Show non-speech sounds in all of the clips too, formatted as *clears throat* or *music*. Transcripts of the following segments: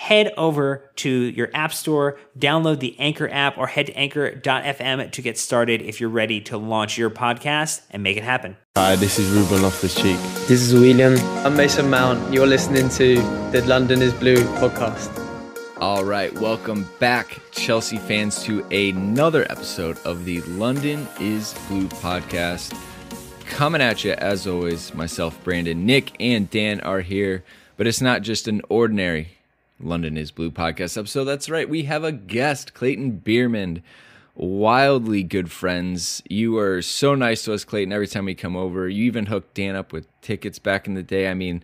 Head over to your app store, download the Anchor app, or head to anchor.fm to get started if you're ready to launch your podcast and make it happen. Hi, this is Ruben Loftus Cheek. This is William. I'm Mason Mount. You're listening to the London is Blue podcast. All right, welcome back, Chelsea fans, to another episode of the London is Blue podcast. Coming at you, as always, myself, Brandon, Nick, and Dan are here, but it's not just an ordinary London is Blue podcast episode. That's right, we have a guest, Clayton Bierman. Wildly good friends. You are so nice to us, Clayton, every time we come over. You even hooked Dan up with tickets back in the day. I mean,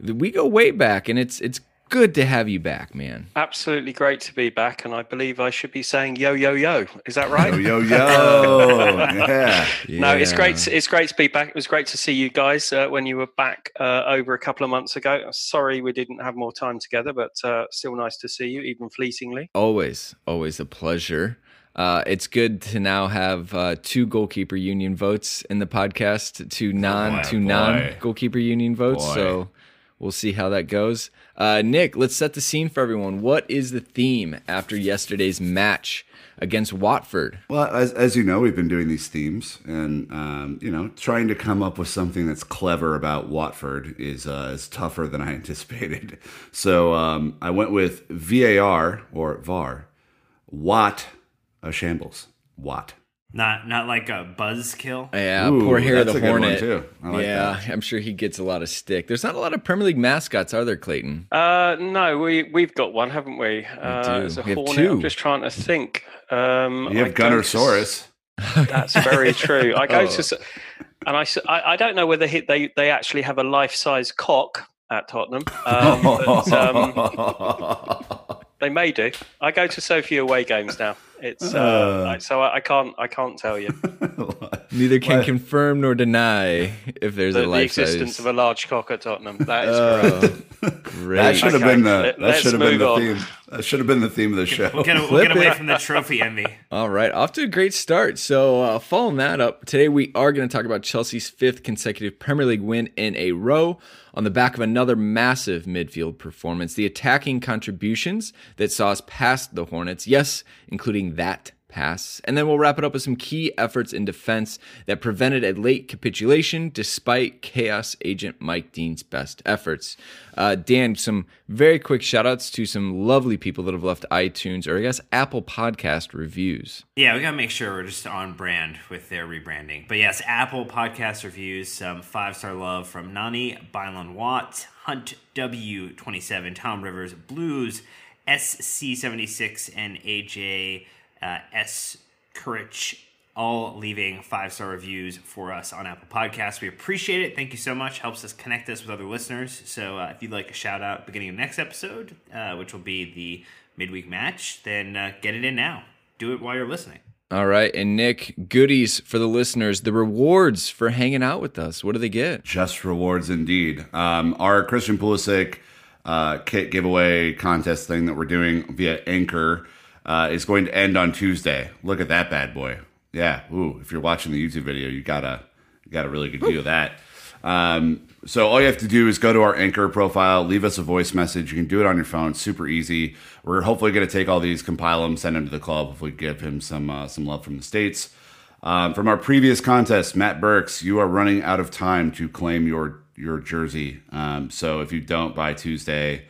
we go way back, and it's it's good to have you back, man. Absolutely great to be back, and I believe I should be saying yo yo yo. Is that right? Yo yo yo. *laughs* yeah. No, it's great. To, it's great to be back. It was great to see you guys uh, when you were back uh, over a couple of months ago. Sorry we didn't have more time together, but uh, still nice to see you, even fleetingly. Always, always a pleasure. Uh, it's good to now have uh, two goalkeeper union votes in the podcast, two non boy, two non goalkeeper union votes. Boy. So we'll see how that goes. Uh, Nick, let's set the scene for everyone. What is the theme after yesterday's match against Watford? Well, as, as you know, we've been doing these themes, and um, you know, trying to come up with something that's clever about Watford is uh, is tougher than I *laughs* anticipated. So um, I went with VAR or VAR, Watt, a shambles, Watt. Not not like a buzzkill. Yeah, Ooh, poor Harry that's the a good one, Hornet. too. I like yeah, that. I'm sure he gets a lot of stick. There's not a lot of Premier League mascots, are there, Clayton? Uh, no, we we've got one, haven't we? Uh, do. It's a We have two. I'm just trying to think. Um, You I have go to Gunnersaurus. *laughs* That's very true. I go *laughs* Oh. to, s- and I don't know whether he, they they actually have a life size cock at Tottenham. *laughs* Um, but, um, they may do. I go to so few away games now. It's uh, Uh. I- so I, I can't I can't tell you *laughs* Neither can What? confirm nor deny if there's the, a the existence size. of a large cock at Tottenham. That is correct. Great. *laughs* that should have Okay, been the let- that let's should have been move the on. theme. That should have been the theme of the show. We'll get, we'll get away from the trophy envy. All right, off to a great start. So, uh, following that up, today we are going to talk about Chelsea's fifth consecutive Premier League win in a row on the back of another massive midfield performance. The attacking contributions that saw us past the Hornets, yes, including that pass. And then we'll wrap it up with some key efforts in defense that prevented a late capitulation despite Chaos Agent Mike Dean's best efforts. Uh, Dan, some very quick shout outs to some lovely people that have left iTunes or I guess Apple Podcast reviews. Yeah, we gotta make sure we're just on brand with their rebranding. But yes, Apple podcast reviews, some five star love from Nani, Bylan Watt, Hunt W27, Tom Rivers, Blues, SC76 and AJ uh, S. Courage all leaving five star reviews for us on Apple Podcasts. We appreciate it. Thank you so much. Helps us connect us with other listeners. So uh, if you'd like a shout out beginning of next episode, uh, which will be the midweek match, then uh, get it in now. Do it while you're listening. All right. And Nick, goodies for the listeners, the rewards for hanging out with us. What do they get? Just rewards indeed. Um, our Christian Pulisic uh, kit giveaway contest thing that we're doing via Anchor uh, is going to end on Tuesday. Look at that bad boy. Yeah. Ooh, if you're watching the YouTube video, you got a you got a really good view of that. Um, so all you have to do is go to our Anchor profile, leave us a voice message. You can do it on your phone, super easy. We're hopefully going to take all these, compile them, send them to the club. Hopefully, give him some uh, some love from the states. Um, from our previous contest, Matt Burks, you are running out of time to claim your your jersey. Um, so if you don't by Tuesday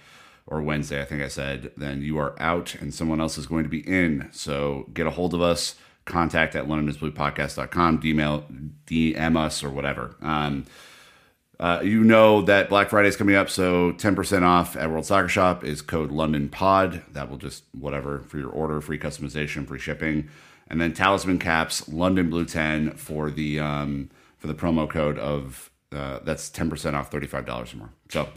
or Wednesday, I think I said, then you are out, and someone else is going to be in. So get a hold of us. Contact at LondonIsBluePodcast.com. DM, DM us or whatever. Um, uh, you know that Black Friday is coming up, so 10% off at World Soccer Shop is code London Pod. That will just whatever for your order, free customization, free shipping, and then Talisman Caps London Blue 10 for the um, for the promo code of uh, that's 10% off, $35 or more. So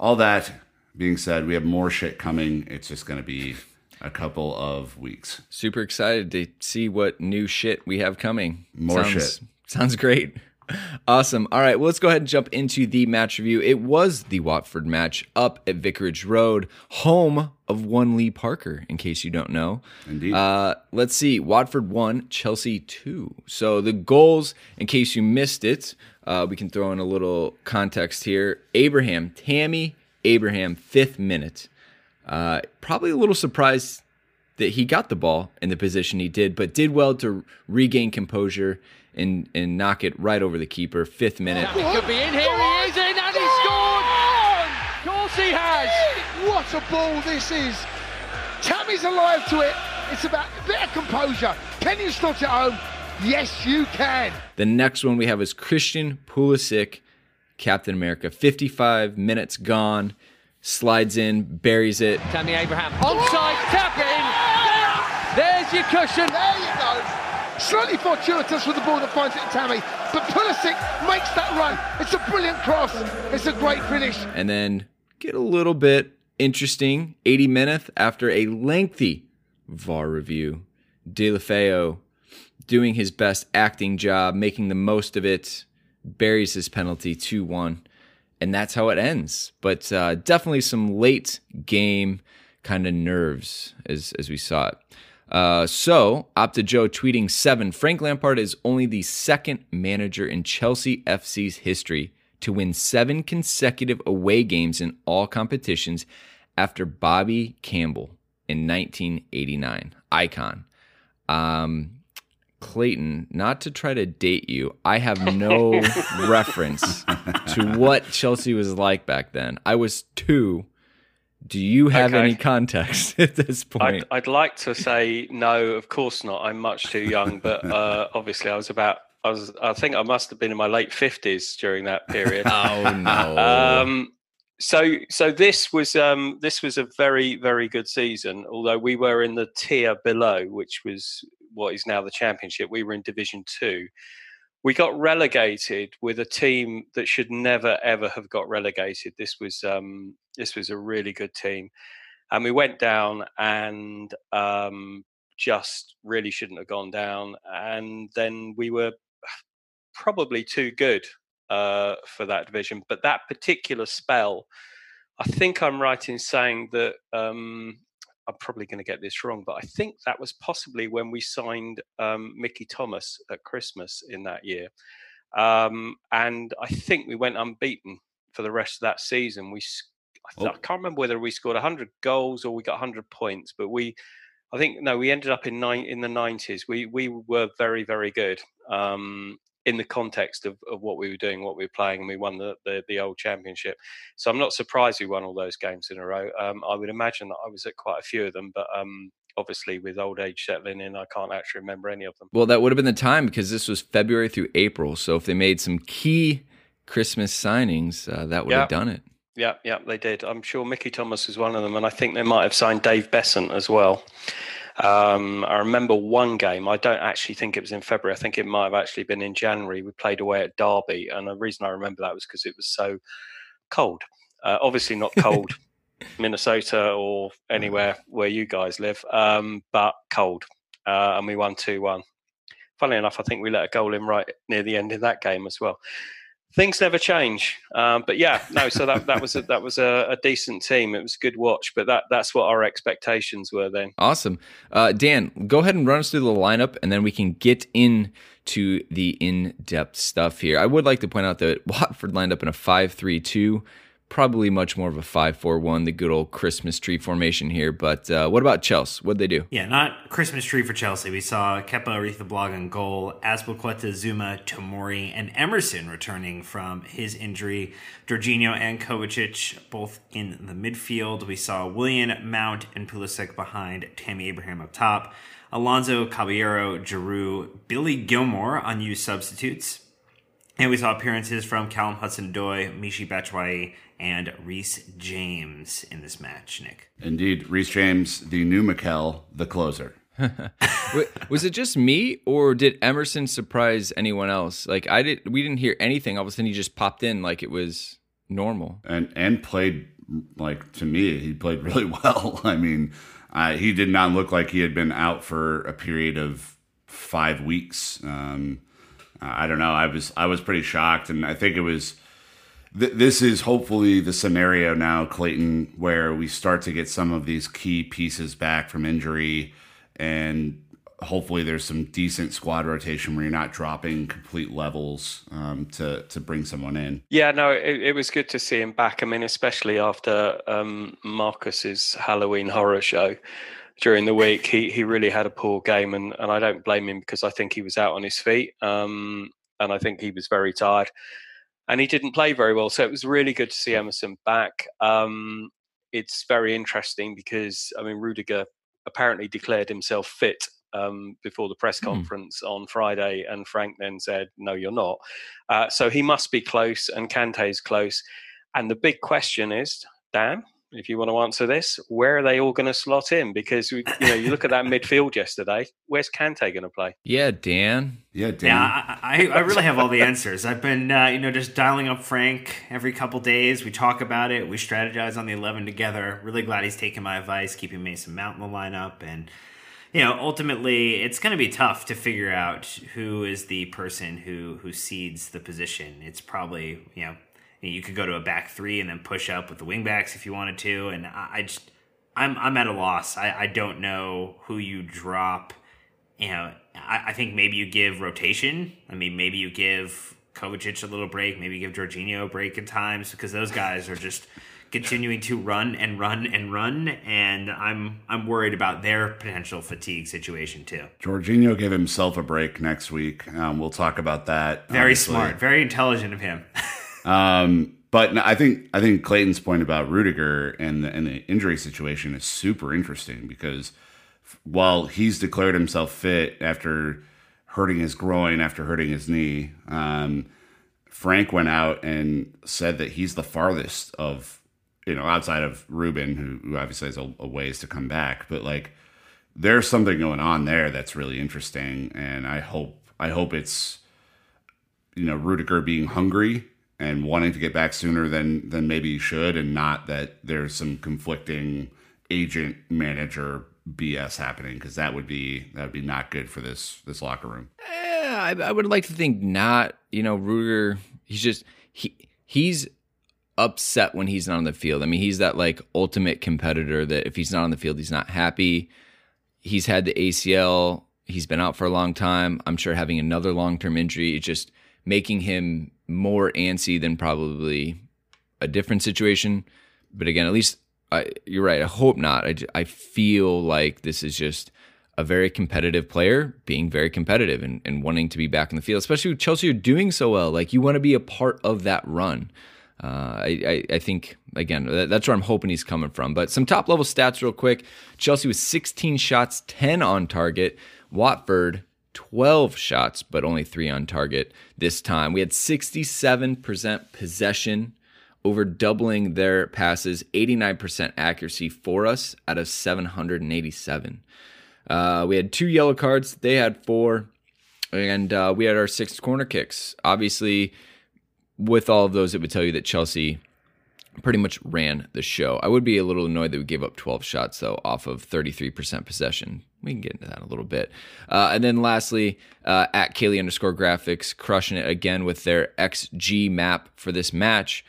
all that being said, we have more shit coming. It's just going to be a couple of weeks. Super excited to see what new shit we have coming. More sounds, shit. Sounds great. Awesome. All right, well, let's go ahead and jump into the match review. It was the Watford match up at Vicarage Road, home of one Lee Parker, in case you don't know. Indeed. Uh, let's see. Watford 1, Chelsea 2. So the goals, in case you missed it, uh, we can throw in a little context here. Abraham, Tammy Abraham, fifth minute. Uh, probably a little surprised that he got the ball in the position he did, but did well to regain composure and and knock it right over the keeper. Fifth minute. He could be in. Here he is in, and he scored. Of course he has. What a ball this is. Tammy's alive to it. It's about a bit of composure. Can you slot it home? Yes, you can. The next one we have is Christian Pulisic, Captain America. 55 minutes gone. Slides in, buries it. Tammy Abraham onside, tap it in. There's your cushion. There you go. Slightly fortuitous with the ball that finds it to Tammy, but Pulisic makes that run. It's a brilliant cross. It's a great finish. And then get a little bit interesting. 80 minutes after a lengthy VAR review. Deulofeu doing his best acting job, making the most of it, buries his penalty 2 1. And that's how it ends. But uh, definitely some late game kind of nerves as, as we saw it. Uh, so, Opta Joe tweeting seven Frank Lampard is only the second manager in Chelsea FC's history to win seven consecutive away games in all competitions after Bobby Campbell in 1989. Icon. Um, Clayton, not to try to date you, I have no *laughs* reference to what Chelsea was like back then. I was two. Do you have Okay. any context *laughs* at this point? I'd, I'd like to say no, of course not. I'm much too young, but uh, *laughs* obviously I was about. I was. I think I must have been in my late fifties during that period. oh no. um, so so this was um, this was a very very good season. Although we were in the tier below, which was what is now the championship. We were in Division Two. We got relegated with a team that should never ever have got relegated. This was um, this was a really good team, and we went down and um, just really shouldn't have gone down. And then we were probably too good uh, for that division. But that particular spell, I think I'm right in saying that um, I'm probably going to get this wrong, but I think that was possibly when we signed um, Mickey Thomas at Christmas in that year. Um, and I think we went unbeaten for the rest of that season. We, I, th- I can't remember whether we scored 100 goals or we got 100 points, but we, I think no, we ended up in nine in the 90s. We we were very very good. Um, in the context of, of what we were doing, what we were playing, and we won the, the, the old championship. So I'm not surprised we won all those games in a row. Um, I would imagine that I was at quite a few of them, but um, obviously with old age settling in, I can't actually remember any of them. Well, that would have been the time because this was February through April. So if they made some key Christmas signings, uh, that would have done it. Yeah, yeah, they did. I'm sure Mickey Thomas was one of them, and I think they might have signed Dave Beasant as well. Um, I remember one game. I don't actually think it was in February. I think it might have actually been in January. We played away at Derby, and the reason I remember that was because it was so cold. Uh, obviously, not cold, *laughs* Minnesota or anywhere where you guys live, um, but cold, uh, and we won two one. Funnily enough, I think we let a goal in right near the end of that game as well things never change. Um, but yeah, no. So that that was a, that was a, a, decent team. It was a good watch. But that that's what our expectations were then. Awesome, uh, Dan. Go ahead and run us through the lineup, and then we can get in to the in-depth stuff here. I would like to point out that *laughs* Watford lined up in a five-three-two probably much more of a 5-4-1, the good old Christmas tree formation here. But uh, what about Chelsea? What'd they do? Yeah, not Christmas tree for Chelsea. We saw Kepa Arrizabalaga in goal, Azpilicueta, Zouma, Tomori, and Emerson returning from his injury. Jorginho and Kovacic both in the midfield. We saw Willian, Mount, and Pulisic behind Tammy Abraham up top. Alonso, Caballero, Giroud, Billy Gilmour unused substitutes. And we saw appearances from Callum Hudson-Odoi, Michy Batshuayi, and Reece James in this match, Nick. Indeed, Reese James, the new Mikel, the closer. *laughs* was it just me, or did Emerson surprise anyone else? Like I did, we didn't hear anything. All of a sudden, he just popped in like it was normal, and and played like to me, he played really *laughs* well. I mean, uh, he did not look like he had been out for a period of five weeks. Um, I don't know. I was I was pretty shocked, and I think it was th- this is hopefully the scenario now, Clayton, where we start to get some of these key pieces back from injury, and hopefully there's some decent squad rotation where you're not dropping complete levels um, to to bring someone in. Yeah, no, it, it, was good to see him back. I mean, especially after um, Marcos's Halloween horror show during the week, he he really had a poor game, and and I don't blame him because I think he was out on his feet, um, and I think he was very tired and he didn't play very well. So it was really good to see Emerson back. Um, it's very interesting because I mean Rudiger apparently declared himself fit um, before the press hmm. conference mm. on Friday, and Frank then said, "No, you're not." Uh, so he must be close, and Kante's close. And the big question is, Dan, if you want to answer this, where are they all going to slot in? Because you know, you look at that *laughs* midfield yesterday. Where's Kante going to play? Yeah, Dan. Yeah, Dan. Yeah, I, I, really have all the answers. I've been, uh, you know, just dialing up Frank every couple days. We talk about it. We strategize on the eleven together. Really glad he's taking my advice, keeping Mason Mount in the lineup, and you know, ultimately, it's going to be tough to figure out who is the person who who seeds the position. It's probably you know you could go to a back three and then push up with the wingbacks if you wanted to. And I, I just, I'm, I'm at a loss. I, I don't know who you drop. You know, I, I think maybe you give rotation. I mean, maybe you give Kovacic a little break. Maybe you give Jorginho a break at times because those guys are just continuing to run and run and run, and I'm I'm worried about their potential fatigue situation too. Jorginho gave himself a break next week. Um, we'll talk about that. Very obviously. smart, very intelligent of him. *laughs* Um, but I think I think Clayton's point about Rudiger and the, and the injury situation is super interesting because while he's declared himself fit after hurting his groin, after hurting his knee, um, Frank went out and said that he's the farthest of you know outside of Ruben, who, who obviously has a, a ways to come back, but like there's something going on there that's really interesting, and I hope I hope it's you know Rudiger being hungry and wanting to get back sooner than than maybe you should, and not that there's some conflicting agent manager BS happening because that would be that would be not good for this this locker room. Yeah, I, I would like to think not. You know, Ruger, he's just he he's upset when he's not on the field. I mean, he's that like ultimate competitor that if he's not on the field, he's not happy. He's had the ACL. He's been out for a long time. I'm sure having another long term injury is just making him more antsy than probably a different situation. But again, at least I, you're right. I hope not. I, I feel like this is just a very competitive player being very competitive and, and wanting to be back in the field, especially with Chelsea are doing so well. Like you want to be a part of that run. Uh, I, I, I, think again that's where I'm hoping he's coming from. But some top level stats, real quick. Chelsea was 16 shots, 10 on target. Watford 12 shots, but only three on target this time. We had 67% possession, over doubling their passes, 89% accuracy for us out of 787. Uh, we had two yellow cards, they had four, and uh, we had our six corner kicks. Obviously, with all of those, it would tell you that Chelsea pretty much ran the show. I would be a little annoyed that we gave up 12 shots, though, off of 33% possession. We can get into that in a little bit. Uh, and then lastly, uh, at Kaylee underscore graphics, crushing it again with their XG map for this match.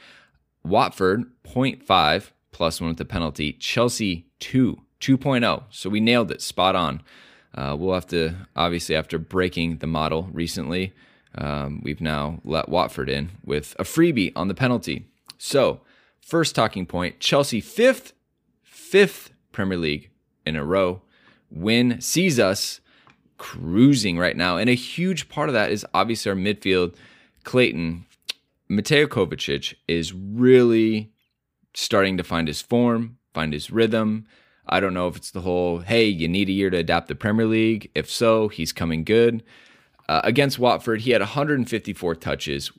Watford 0.5 plus one with the penalty. Chelsea 2, 2.0. So we nailed it, spot on. Uh, we'll have to, obviously, after breaking the model recently, um, we've now let Watford in with a freebie on the penalty. So, first talking point Chelsea, fifth, fifth Premier League in a row win sees us cruising right now. And a huge part of that is obviously our midfield. Clayton, Mateo Kovacic is really starting to find his form, find his rhythm. I don't know if it's the whole, hey, you need a year to adapt the Premier League. If so, he's coming good. Uh, against Watford, he had 154 touches,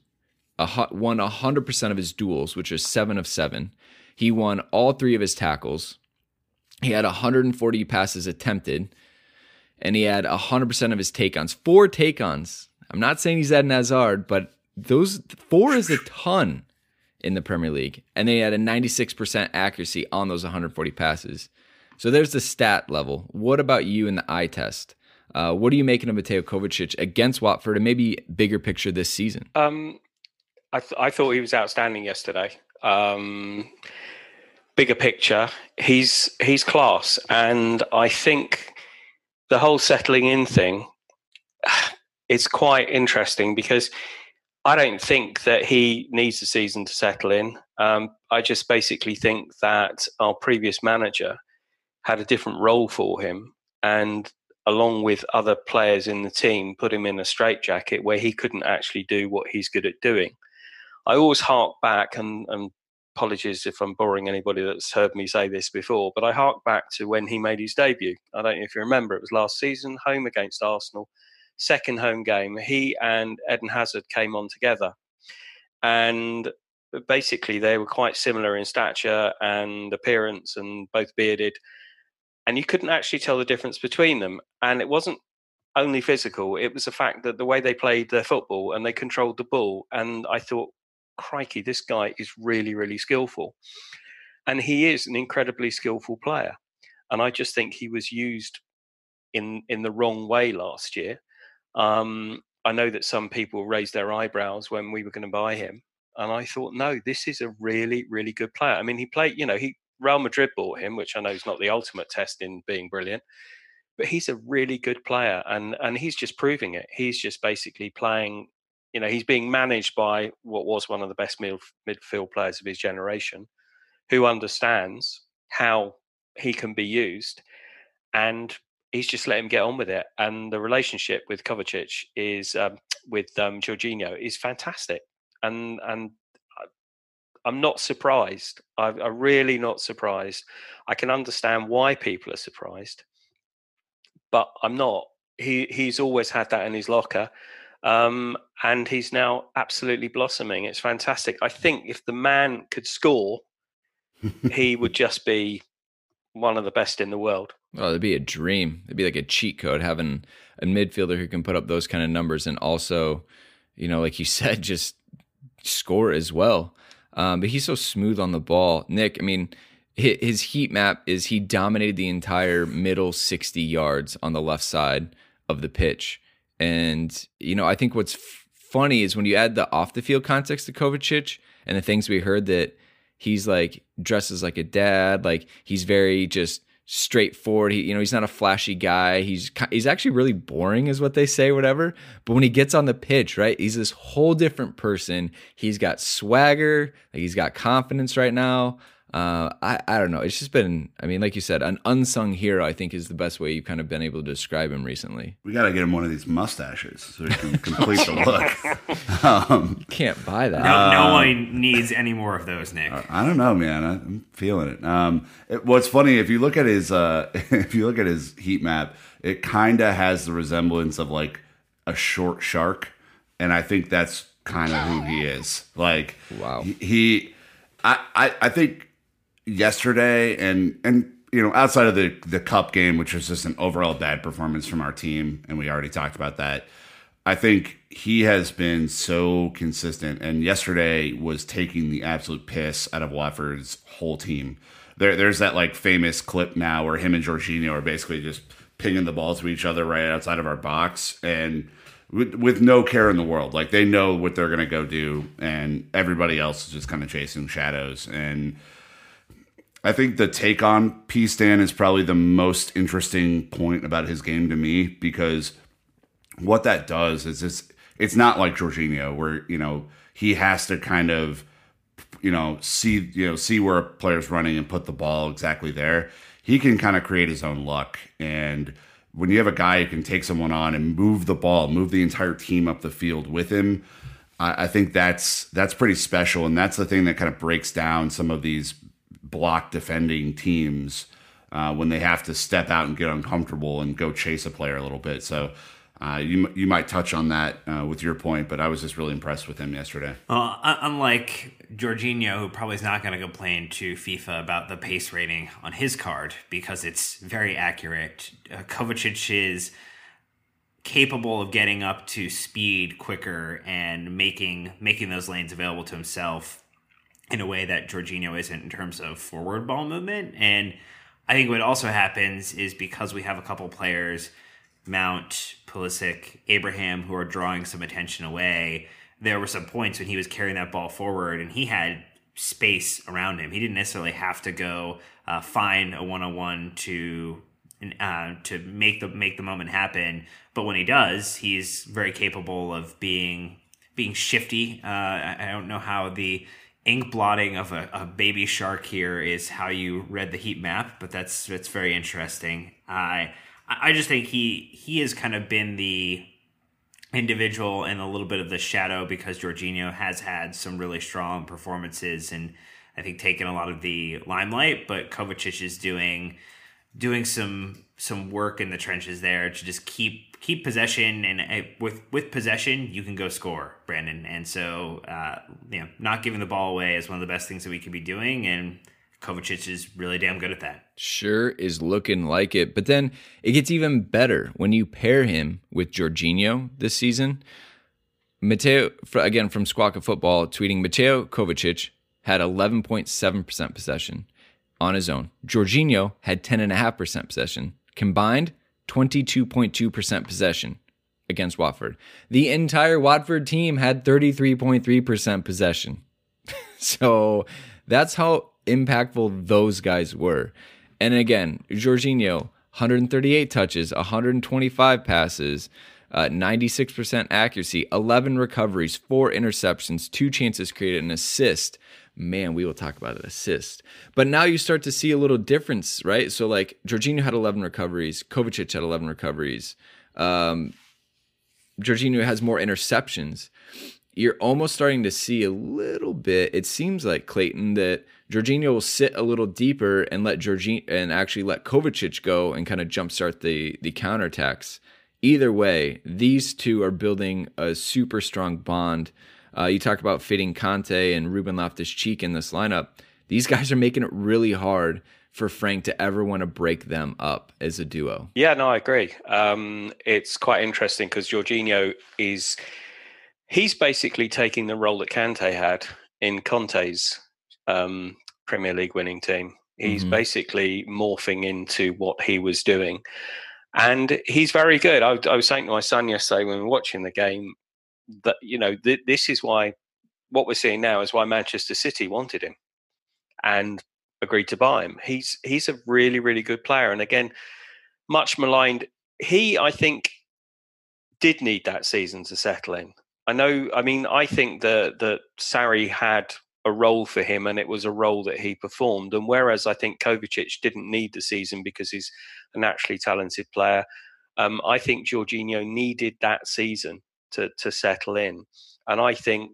a, won 100% of his duels, which is seven of seven. He won all three of his tackles. He had 140 passes attempted, and he had 100% of his take-ons. Four take-ons. I'm not saying he's Eden Hazard, but those four is a ton in the Premier League, and they had a 96% accuracy on those 140 passes. So there's the stat level. What about you in the eye test? Uh, what are you making of Mateo Kovacic against Watford, and maybe bigger picture this season? Um, I, th- I thought he was outstanding yesterday. Um, bigger picture, he's he's class, and I think the whole settling in thing *sighs* is quite interesting because I don't think that he needs a season to settle in. Um, I just basically think that our previous manager had a different role for him, and along with other players in the team, put him in a straitjacket where he couldn't actually do what he's good at doing. I always hark back and, and apologies if I'm boring anybody that's heard me say this before, but I hark back to when he made his debut. I don't know if you remember, it was last season, home against Arsenal, second home game. He and Eden Hazard came on together. And basically, they were quite similar in stature and appearance and both bearded. And you couldn't actually tell the difference between them. And it wasn't only physical, it was the fact that the way they played their football and they controlled the ball. And I thought, crikey, this guy is really, really skillful. And he is an incredibly skillful player. And I just think he was used in in the wrong way last year. Um, I know that some people raised their eyebrows when we were going to buy him, and I thought, no, this is a really, really good player. I mean, he played, you know, he Real Madrid bought him, which I know is not the ultimate test in being brilliant, but he's a really good player, and and he's just proving it. He's just basically playing you know, he's being managed by what was one of the best mid- midfield players of his generation, who understands how he can be used, and he's just let him get on with it. And the relationship with Kovacic is um, with um, Jorginho is fantastic, and and I'm not surprised. I, I'm really not surprised. I can understand why people are surprised, but I'm not. He he's always had that in his locker um, and he's now absolutely blossoming. It's fantastic. I think if the man could score, he would *laughs* just be one of the best in the world. Oh, it'd be a dream. It'd be like a cheat code having a midfielder who can put up those kind of numbers and also, you know, like you *laughs* said, just score as well. Um, but he's so smooth on the ball. Nick, I mean, his heat map is he dominated the entire middle 60 yards on the left side of the pitch. And you know, I think what's f- funny is when you add the off the field context to Kovacic and the things we heard that he's like dresses like a dad, like he's very just straightforward. He, you know, he's not a flashy guy. He's he's actually really boring, is what they say, whatever. But when he gets on the pitch, right, he's this whole different person. He's got swagger. Like He's got confidence right now. Uh, I, I don't know. It's just been, I mean, like you said, an unsung hero, I think is the best way you've kind of been able to describe him recently. We got to get him one of these mustaches so he can *laughs* complete the *laughs* look. *laughs* Um, Can't buy that. No, no one needs any more of those, Nick. I don't know, man. I, am feeling it. Um, it. What's funny, if you look at his, uh, if you look at his heat map, it kind of has the resemblance of like a short shark. And I think that's kind of who he is. Like, wow. he, he I, I, I think yesterday and and you know outside of the the cup game, which was just an overall bad performance from our team, and we already talked about that. I think he has been so consistent, and yesterday was taking the absolute piss out of Watford's whole team. There, there's that like famous clip now where him and Jorginho are basically just pinging the ball to each other right outside of our box, and with, with no care in the world. Like they know what they're gonna go do, and everybody else is just kind of chasing shadows. And I think the take on P Stan is probably the most interesting point about his game to me because what that does is it's it's not like Jorginho where you know he has to kind of you know see you know see where a player's running and put the ball exactly there. He can kind of create his own luck and when you have a guy who can take someone on and move the ball, move the entire team up the field with him, I, I think that's that's pretty special, and that's the thing that kind of breaks down some of these block defending teams uh, when they have to step out and get uncomfortable and go chase a player a little bit. So uh, you you might touch on that uh, with your point, but I was just really impressed with him yesterday. Uh, unlike Jorginho, who probably is not going to complain to FIFA about the pace rating on his card because it's very accurate. Uh, Kovacic is capable of getting up to speed quicker and making making those lanes available to himself in a way that Jorginho isn't in terms of forward ball movement. And I think what also happens is because we have a couple players Mount, Pulisic, Abraham, who are drawing some attention away. There were some points when he was carrying that ball forward and he had space around him. He didn't necessarily have to go uh, find a one on one to uh, to make the make the moment happen. But when he does, he's very capable of being being shifty. Uh, I don't know how the ink blotting of a, a, baby shark here is how you read the heat map, but that's that's very interesting. I I just think he he has kind of been the individual and a little bit of the shadow because Jorginho has had some really strong performances and I think taken a lot of the limelight, but Kovacic is doing doing some some work in the trenches there to just keep keep possession and uh, with with possession you can go score Brandon and so uh, you know not giving the ball away is one of the best things that we could be doing and Kovacic is really damn good at that. Sure is looking like it. But then it gets even better when you pair him with Jorginho this season. Mateo, again from Squawka Football, tweeting Mateo Kovacic had 11.7% possession on his own. Jorginho had 10.5% possession. Combined, 22.2% possession against Watford. The entire Watford team had 33.3% possession. *laughs* so that's how impactful those guys were. And again, Jorginho, 138 touches, 125 passes, uh, 96% accuracy, 11 recoveries, four interceptions, two chances created, an assist. Man, we will talk about an assist. But now you start to see a little difference, right? So, like, Jorginho had 11 recoveries, Kovacic had 11 recoveries. Um, Jorginho has more interceptions. You're almost starting to see a little bit, it seems like, Clayton, that Jorginho will sit a little deeper and let Jorginho and actually let Kovacic go and kind of jumpstart the the counterattacks. Either way, these two are building a super strong bond. Uh, you talk about fitting Kante and Ruben Loftus Cheek in this lineup. These guys are making it really hard for Frank to ever want to break them up as a duo. Yeah, no, I agree. Um, it's quite interesting because Jorginho is he's basically taking the role that Kante had in Conte's um, Premier League winning team. He's mm-hmm. basically morphing into what he was doing. And he's very good. I, I, was saying to my son yesterday when we were watching the game that, you know, th- this is why what we're seeing now is why Manchester City wanted him and agreed to buy him. He's he's a really, really good player. And again, much maligned. He, I think, did need that season to settle in. I know. I mean, I think that that Sarri had a role for him, and it was a role that he performed. And whereas I think Kovacic didn't need the season because he's a naturally talented player, um, I think Jorginho needed that season to to settle in. And I think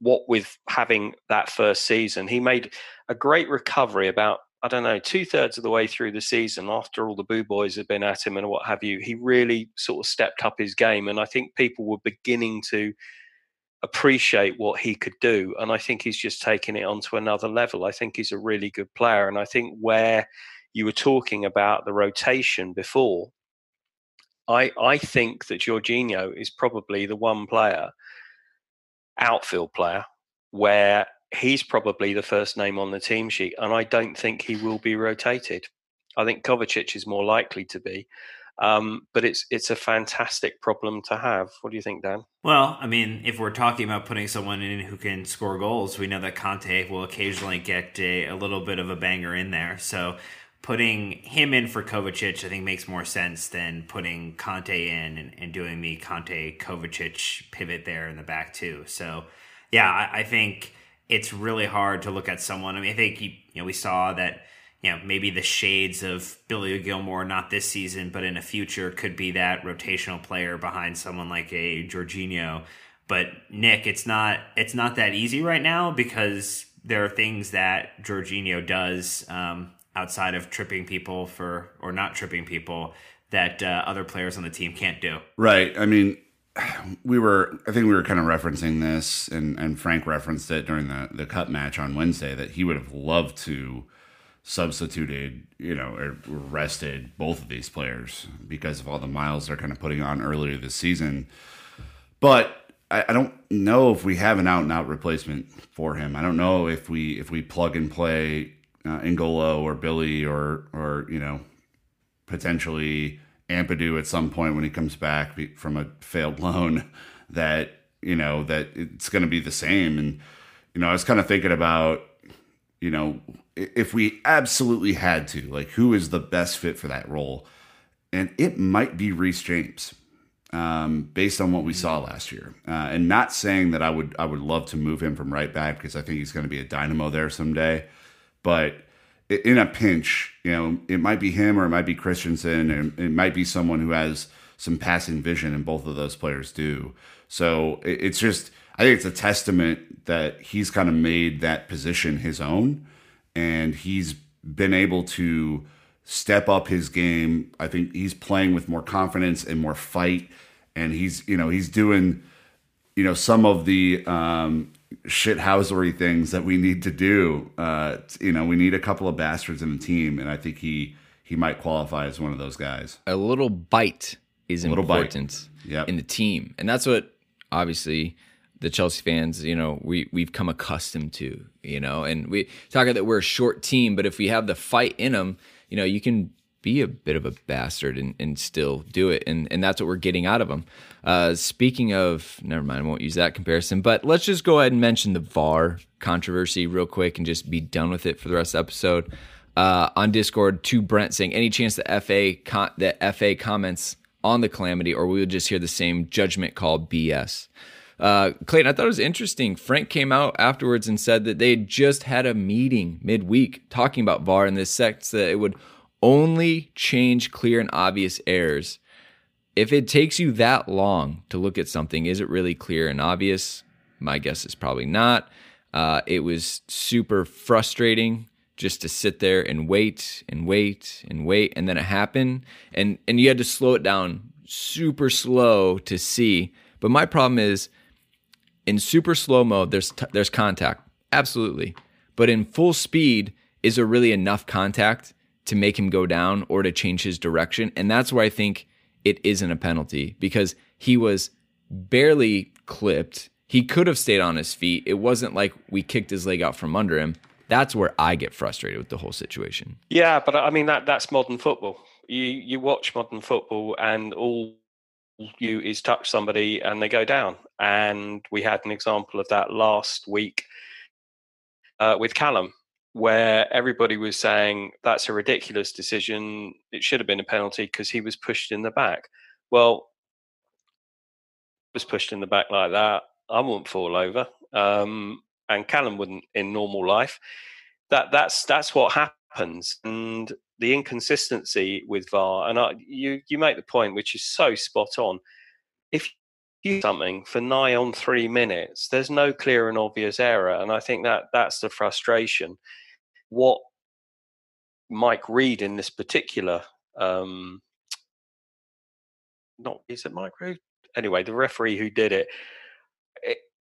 what with having that first season, he made a great recovery about I don't know, two thirds of the way through the season, after all the boo boys had been at him and what have you, he really sort of stepped up his game. And I think people were beginning to appreciate what he could do. And I think he's just taking it onto another level. I think he's a really good player. And I think where you were talking about the rotation before, I, I think that Jorginho is probably the one player, outfield player, where he's probably the first name on the team sheet. And I don't think he will be rotated. I think Kovacic is more likely to be. Um, but it's it's a fantastic problem to have. What do you think, Dan? Well, I mean, if we're talking about putting someone in who can score goals, we know that Kante will occasionally get a, a little bit of a banger in there. So putting him in for Kovacic, I think makes more sense than putting Kante in and, and doing the Kante Kovacic pivot there in the back too. So yeah, I, I think it's really hard to look at someone. I mean, I think you, you know we saw that you know, maybe the shades of Billy Gilmour, not this season, but in a future, could be that rotational player behind someone like a Jorginho. But Nick, it's not it's not that easy right now because there are things that Jorginho does um, outside of tripping people for or not tripping people that uh, other players on the team can't do. Right. I mean, we were I think we were kind of referencing this and and Frank referenced it during the the cup match on Wednesday that he would have loved to substituted, you know, or rested both of these players because of all the miles they're kind of putting on earlier this season. But I, I don't know if we have an out and out replacement for him. I don't know if we if we plug and play uh, or Billy or or you know potentially Ampadu at some point when he comes back from a failed loan *laughs* that you know that it's going to be the same and you know I was kind of thinking about you know if we absolutely had to, like who is the best fit for that role? And it might be Reece James, um, based on what we saw last year. Uh, and not saying that I would I would love to move him from right back because I think he's going to be a dynamo there someday. But in a pinch, you know, it might be him or it might be Christensen, and it might be someone who has some passing vision, and both of those players do. So it's just, I think it's a testament that he's kind of made that position his own and he's been able to step up his game. I think he's playing with more confidence and more fight, and he's you know he's doing you know some of the um, shithousery things that we need to do. Uh, you know, we need a couple of bastards in the team, and I think he he might qualify as one of those guys. A little bite is important yep. in the team, and that's what obviously the Chelsea fans, you know, we we've come accustomed to, you know, and we talk about that we're a short team, but if we have the fight in them, you know, you can be a bit of a bastard and, and still do it, and and that's what we're getting out of them. Uh, speaking of, never mind, I won't use that comparison, but let's just go ahead and mention the VAR controversy real quick and just be done with it for the rest of the episode. Uh, on Discord, to Brent saying, any chance the FA con- that FA comments on the calamity, or we will just hear the same judgment call BS. Uh, Clayton, I thought it was interesting. Frank came out afterwards and said that they had just had a meeting midweek talking about VAR in this sense that it would only change clear and obvious errors. If it takes you that long to look at something, is it really clear and obvious? My guess is probably not. Uh, it was super frustrating just to sit there and wait and wait and wait, and then it happened, and and you had to slow it down super slow to see. But my problem is in super slow mode, there's t- there's contact, absolutely, but in full speed, is there really enough contact to make him go down or to change his direction? And that's where I think it isn't a penalty because he was barely clipped. He could have stayed on his feet. It wasn't like we kicked his leg out from under him. That's where I get frustrated with the whole situation. Yeah, but I mean that that's modern football. You you watch modern football and all you is touch somebody and they go down. And we had an example of that last week uh, with Callum, where everybody was saying that's a ridiculous decision. It should have been a penalty because he was pushed in the back. Well, was pushed in the back like that, I wouldn't fall over, um, and Callum wouldn't in normal life. That that's that's what happens, and the inconsistency with VAR, and I, you you make the point, which is so spot on. If you something for nigh on three minutes, there's no clear and obvious error, and I think that that's the frustration. What Mike Reid in this particular, um, not is it Mike Reid? Anyway, the referee who did it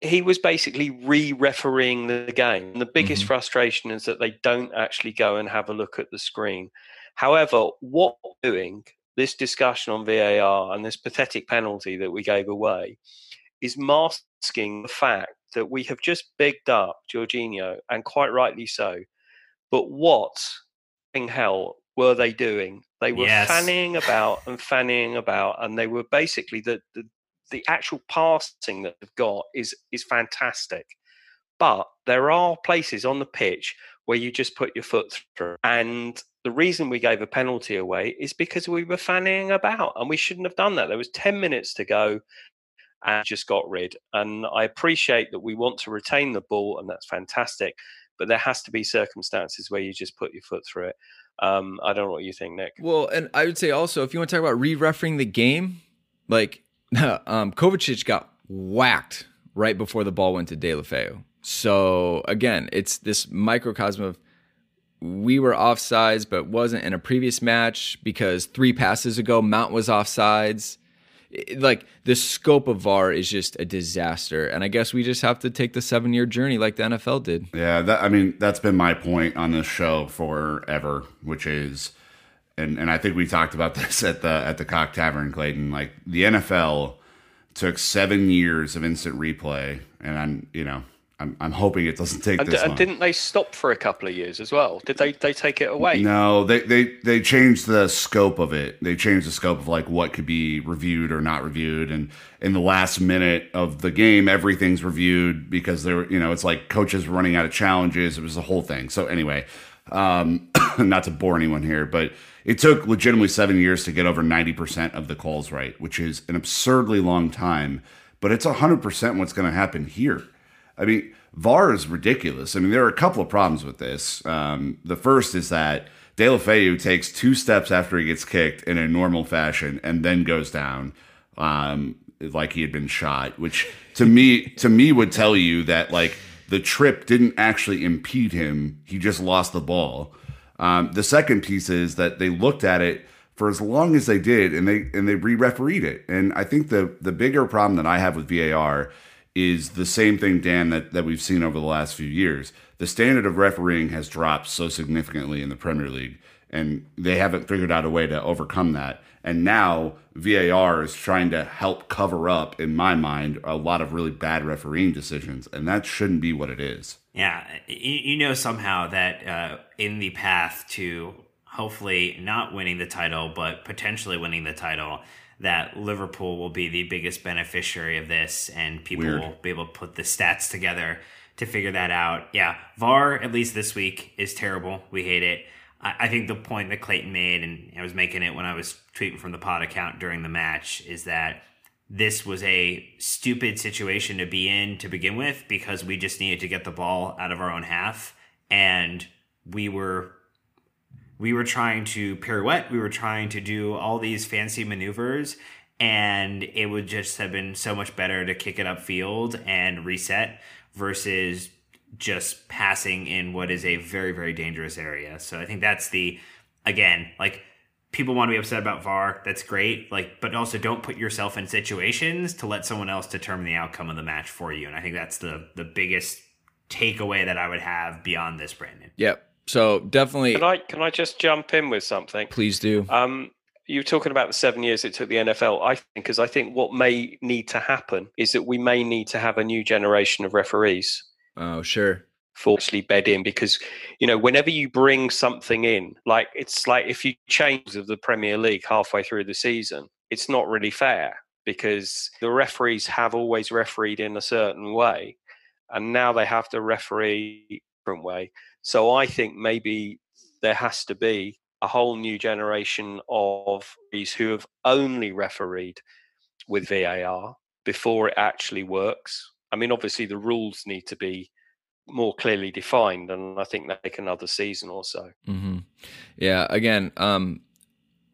he was basically re-refereeing the game. And the biggest Mhm. frustration is that they don't actually go and have a look at the screen. However, what we're doing this discussion on VAR and this pathetic penalty that we gave away is masking the fact that we have just bigged up Jorginho, and quite rightly so. But what in hell were they doing? They were Yes. fanning about and fanning about, and they were basically the, the the actual passing that they've got is is fantastic. But there are places on the pitch where you just put your foot through. And the reason we gave a penalty away is because we were fanning about and we shouldn't have done that. There was 10 minutes to go and just got rid. And I appreciate that we want to retain the ball, and that's fantastic. But there has to be circumstances where you just put your foot through it. Um, I don't know what you think, Nick. Well, and I would say also, if you want to talk about re-refereeing the game, like *laughs* um, Kovacic got whacked right before the ball went to Deulofeu. So again, it's this microcosm of we were offsides, but wasn't in a previous match because three passes ago Mount was offsides. It- like the scope of VAR is just a disaster, and I guess we just have to take the seven-year journey like the NFL did. Yeah, that I mean that's been my point on this show forever, which is, and and I think we talked about *laughs* this at the at the Cock Tavern, Clayton. Like the NFL took seven years of instant replay, and I'm you know I'm I'm hoping it doesn't take And, this and long. didn't they stop for a couple of years as well? Did they they take it away? No, they, they they changed the scope of it. They changed the scope of like what could be reviewed or not reviewed. And in the last minute of the game, everything's reviewed because there were, you know, it's like coaches running out of challenges. It was the whole thing. So anyway, um, *coughs* not to bore anyone here, but it took legitimately seven years to get over 90% of the calls right, which is an absurdly long time, but it's 100% what's going to happen here. I mean, VAR is ridiculous. I mean, there are a couple of problems with this. Um, the first is that Deulofeu takes two steps after he gets kicked in a normal fashion and then goes down um, like he had been shot, which to me to me would tell you that like the trip didn't actually impede him. He just lost the ball. Um, the second piece is that they looked at it for as long as they did, and they and they re-refereed it. And I think the the bigger problem that I have with VAR is the same thing, Dan, that, that we've seen over the last few years. The standard of refereeing has dropped so significantly in the Premier League, and they haven't figured out a way to overcome that. And now VAR is trying to help cover up, in my mind, a lot of really bad refereeing decisions, and that shouldn't be what it is. Yeah, you, know somehow that uh, in the path to hopefully not winning the title, but potentially winning the title, that Liverpool will be the biggest beneficiary of this, and people Weird. will be able to put the stats together to figure that out. Yeah, VAR at least this week is terrible. We hate it. I, I think the point that Clayton made, and I was making it when I was tweeting from the pod account during the match, is that this was a stupid situation to be in to begin with because we just needed to get the ball out of our own half. And we were we were trying to pirouette. We were trying to do all these fancy maneuvers. And it would just have been so much better to kick it upfield and reset versus just passing in what is a very very dangerous area. So i think that's the again like people want to be upset about VAR. That's great. Like, but also don't put yourself in situations to let someone else determine the outcome of the match for you. And I think that's the the biggest takeaway that I would have beyond this, Brandon. Yep. So definitely, Can I can I just jump in with something? please do. Um, you were talking about the seven years it took the NFL. I think because I think what may need to happen is that we may need to have a new generation of referees Oh, sure. Actually bed in because you know whenever you bring something in, like it's like if you change of the Premier League halfway through the season, it's not really fair because the referees have always refereed in a certain way, and now they have to referee a different way. So I think maybe there has to be a whole new generation of these who have only refereed with VAR before it actually works. I mean, obviously the rules need to be more clearly defined, and I think that take another season or so. hmm Yeah. Again, um,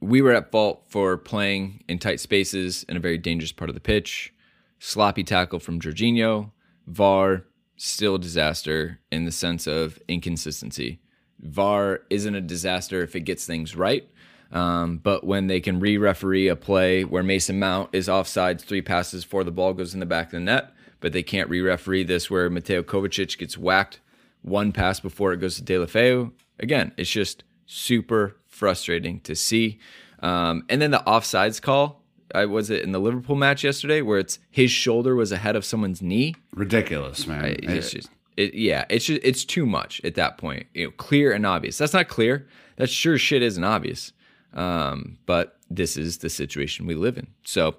we were at fault for playing in tight spaces in a very dangerous part of the pitch. Sloppy tackle from Jorginho. VAR still a disaster in the sense of inconsistency. VAR isn't a disaster if it gets things right. Um, but when they can re-referee a play where Mason Mount is offsides three passes before the ball goes in the back of the net, but they can't re-referee this where Mateo Kovacic gets whacked one pass before it goes to Deulofeu. Again, it's just super frustrating to see. Um, and then the offsides call. I was it in the Liverpool match yesterday where it's his shoulder was ahead of someone's knee. Ridiculous, man. I, it's just, it, yeah, it's just, it's too much at that point. You know, clear and obvious. That's not clear. That sure shit isn't obvious. Um, but this is the situation we live in. So,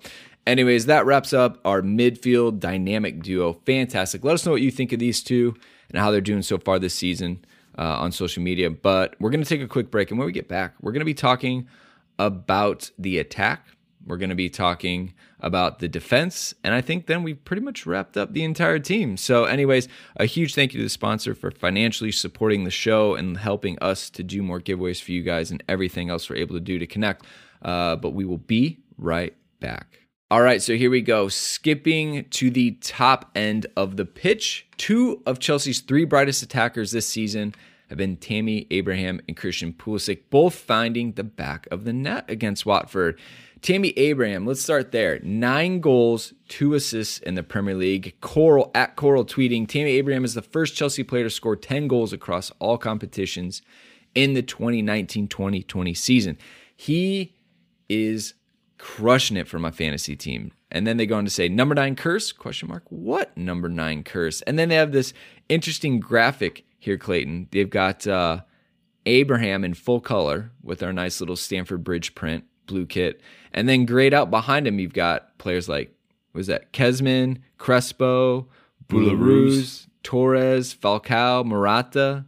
anyways, that wraps up our midfield dynamic duo. Fantastic. Let us know what you think of these two and how they're doing so far this season uh, on social media. But we're going to take a quick break. And when we get back, we're going to be talking about the attack. We're going to be talking about the defense. And I think then we've pretty much wrapped up the entire team. So, anyways, a huge thank you to the sponsor for financially supporting the show and helping us to do more giveaways for you guys and everything else we're able to do to connect. Uh, but we will be right back. All right, so here we go. Skipping to the top end of the pitch. Two of Chelsea's three brightest attackers this season have been Tammy Abraham and Christian Pulisic, both finding the back of the net against Watford. Tammy Abraham, let's start there. Nine goals, two assists in the Premier League. Coral at Coral tweeting Tammy Abraham is the first Chelsea player to score 10 goals across all competitions in the 2019 2020 season. He is crushing it for my fantasy team. And then they go on to say number nine curse question mark what number nine curse? And then they have this interesting graphic here, Clayton. They've got uh, Abraham in full color with our nice little Stamford Bridge print blue kit, and then grayed out behind him. You've got players like was that Kezman, Crespo, Boulahrouz, Torres, Falcao, Morata.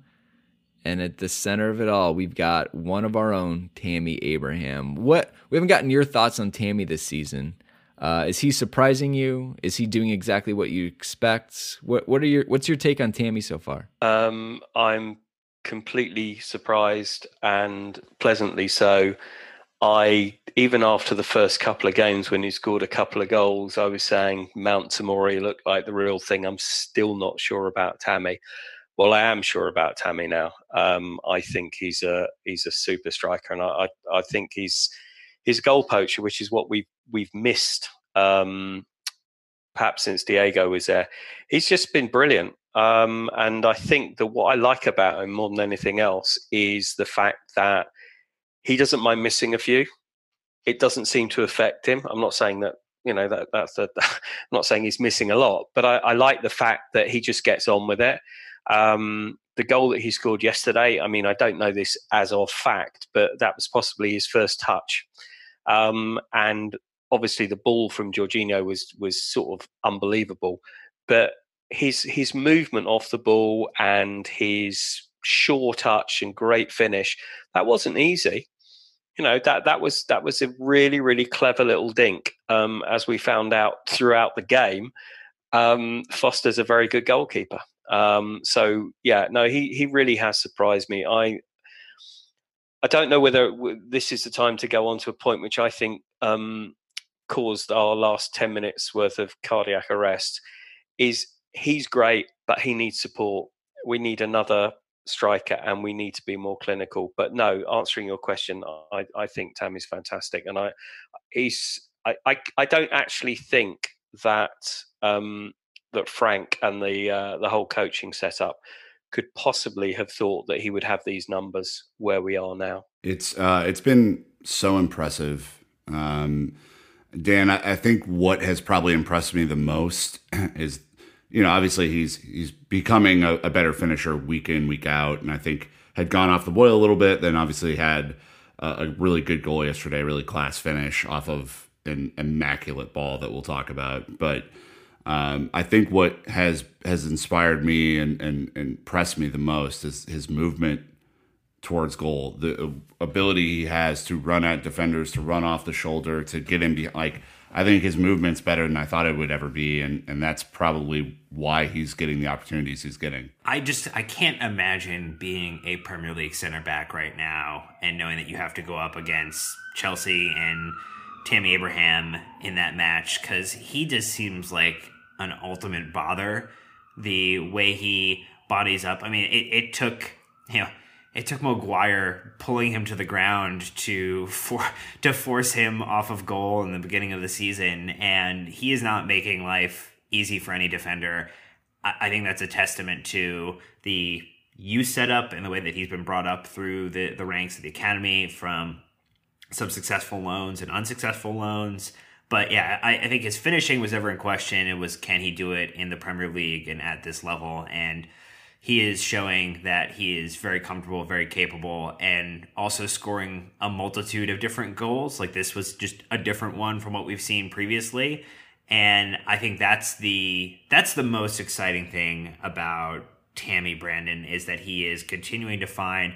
And at the center of it all, we've got one of our own, Tammy Abraham. What we haven't gotten your thoughts on Tammy this season. Uh, is he surprising you? Is he doing exactly what you expect? What what are your what's your take on Tammy so far? Um, I'm completely surprised and pleasantly so. I even after the first couple of games when he scored a couple of goals, I was saying Mount Tomori looked like the real thing. I'm still not sure about Tammy. Well, I am sure about Tammy now. Um, I think he's a he's a super striker, and I, I, I think he's he's a goal poacher, which is what we've we've missed um, perhaps since Diego was there. He's just been brilliant. Um, and I think that what I like about him more than anything else is the fact that he doesn't mind missing a few. It doesn't seem to affect him. I'm not saying that you know that that's the. I'm *laughs* not saying he's missing a lot, but I, I like the fact that he just gets on with it. Um, the goal that he scored yesterday, I mean, I don't know this as of fact, but that was possibly his first touch. Um, and obviously, the ball from Jorginho was was sort of unbelievable, but his his movement off the ball and his sure touch and great finish that wasn't easy. You know that that was that was a really really clever little dink. Um, as we found out throughout the game, um, Foster's a very good goalkeeper. Um, so yeah, no, he he really has surprised me. I I don't know whether this is the time to go on to a point which I think um, caused our last ten minutes worth of cardiac arrest. Is he's great, but he needs support. We need another striker, and we need to be more clinical. But no, answering your question, I, I think is fantastic, and I he's I, I, I don't actually think that um, that Frank and the uh, the whole coaching setup could possibly have thought that he would have these numbers where we are now. It's uh, it's been so impressive, um, Dan. I, I, think what has probably impressed me the most *clears throat* is, you know, obviously he's he's becoming a, a, better finisher week in week out, and I think had gone off the boil a little bit. Then obviously had a, a really good goal yesterday, really class finish off of an immaculate ball that we'll talk about, but um, I think what has has inspired me and, and, and impressed me the most is his movement towards goal, the ability he has to run at defenders, to run off the shoulder, to get him be like. I think his movement's better than I thought it would ever be, and, and that's probably why he's getting the opportunities he's getting. I just I can't imagine being a Premier League center back right now and knowing that you have to go up against Chelsea and Tammy Abraham in that match because he just seems like an ultimate bother. The way he bodies up. I mean, it, it took you know it took Maguire pulling him to the ground to for *laughs* to force him off of goal in the beginning of the season, and he is not making life easy for any defender. I, I think that's a testament to the youth setup and the way that he's been brought up through the, the ranks of the academy from some successful loans and unsuccessful loans. But yeah, I, I think his finishing was ever in question. It was can he do it in the Premier League and at this level? And he is showing that he is very comfortable, very capable, and also scoring a multitude of different goals. Like this was just a different one from what we've seen previously. And I think that's the that's the most exciting thing about Tammy Brandon is that he is continuing to find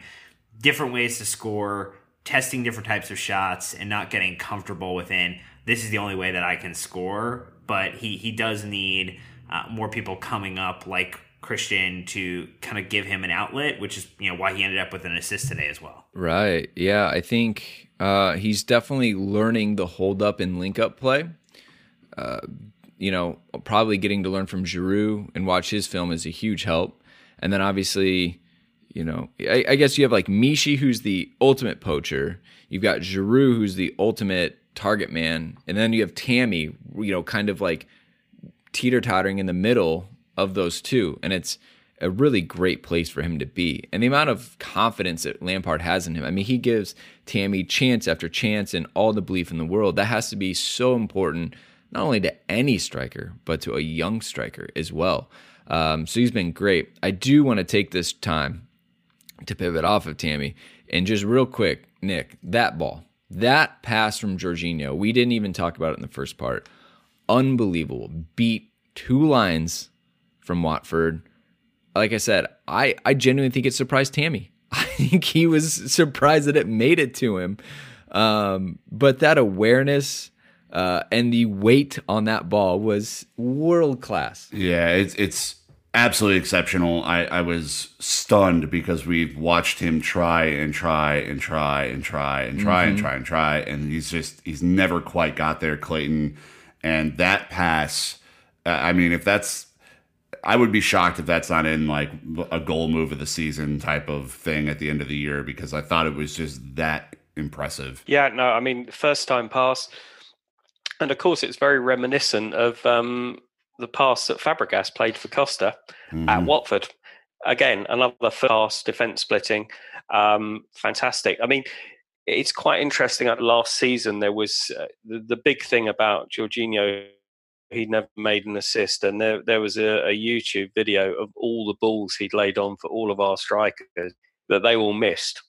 different ways to score, testing different types of shots, and not getting comfortable within this is the only way that I can score. But he he does need uh, more people coming up like Christian to kind of give him an outlet, which is you know why he ended up with an assist today as well. Right. Yeah, I think uh, he's definitely learning the hold up and link up play. Uh, you know, probably getting to learn from Giroud and watch his film is a huge help. And then obviously, you know, I, I guess you have like Michy, who's the ultimate poacher. You've got Giroud, who's the ultimate target man, and then you have Tammy, you know, kind of like teeter tottering in the middle of those two. And it's a really great place for him to be. And the amount of confidence that Lampard has in him. I mean, he gives Tammy chance after chance and all the belief in the world. That has to be so important, not only to any striker, but to a young striker as well. Um, so he's been great. I do want to take this time to pivot off of Tammy and just real quick, Nick, that ball, that pass from Jorginho, we didn't even talk about it in the first part. Unbelievable. Beat two lines from Watford. Like I said, I, I genuinely think it surprised Tammy. *laughs* I think he was surprised that it made it to him. Um, but that awareness uh, and the weight on that ball was world class. Yeah, it's it's absolutely exceptional. I, I was stunned because we've watched him try and try and try and try and try and try and try, and he's just he's never quite got there, Clayton. And that pass, uh, I mean, if that's I would be shocked if that's not in like a goal move of the season type of thing at the end of the year because I thought it was just that impressive. Yeah, no, I mean, first time pass. And of course, it's very reminiscent of um, the pass that Fabregas played for Costa at Watford. Again, another fast defence splitting. Um, fantastic. I mean, it's quite interesting. At last season, there was uh, the, the big thing about Jorginho he'd never made an assist, and there there was a, a, YouTube video of all the balls he'd laid on for all of our strikers that they all missed,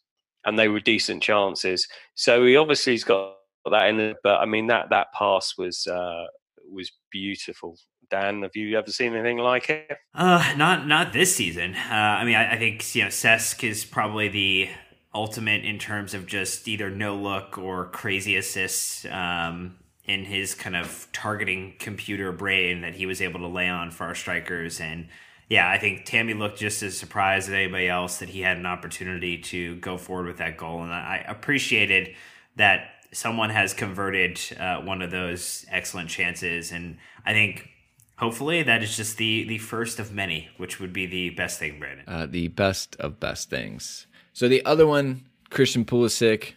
and they were decent chances. So he obviously has got that in it, but I mean that that pass was uh, was beautiful. Dan, have you ever seen anything like it? Uh, not not this season. Uh, I mean, I, I think you know Cesc is probably the ultimate in terms of just either no look or crazy assists. Um, in his kind of targeting computer brain that he was able to lay on for our strikers. And yeah, I think Tammy looked just as surprised as anybody else that he had an opportunity to go forward with that goal. And I appreciated that someone has converted uh, one of those excellent chances. And I think hopefully that is just the the first of many, which would be the best thing, Brandon. Uh, the best of best things. So the other one, Christian Pulisic,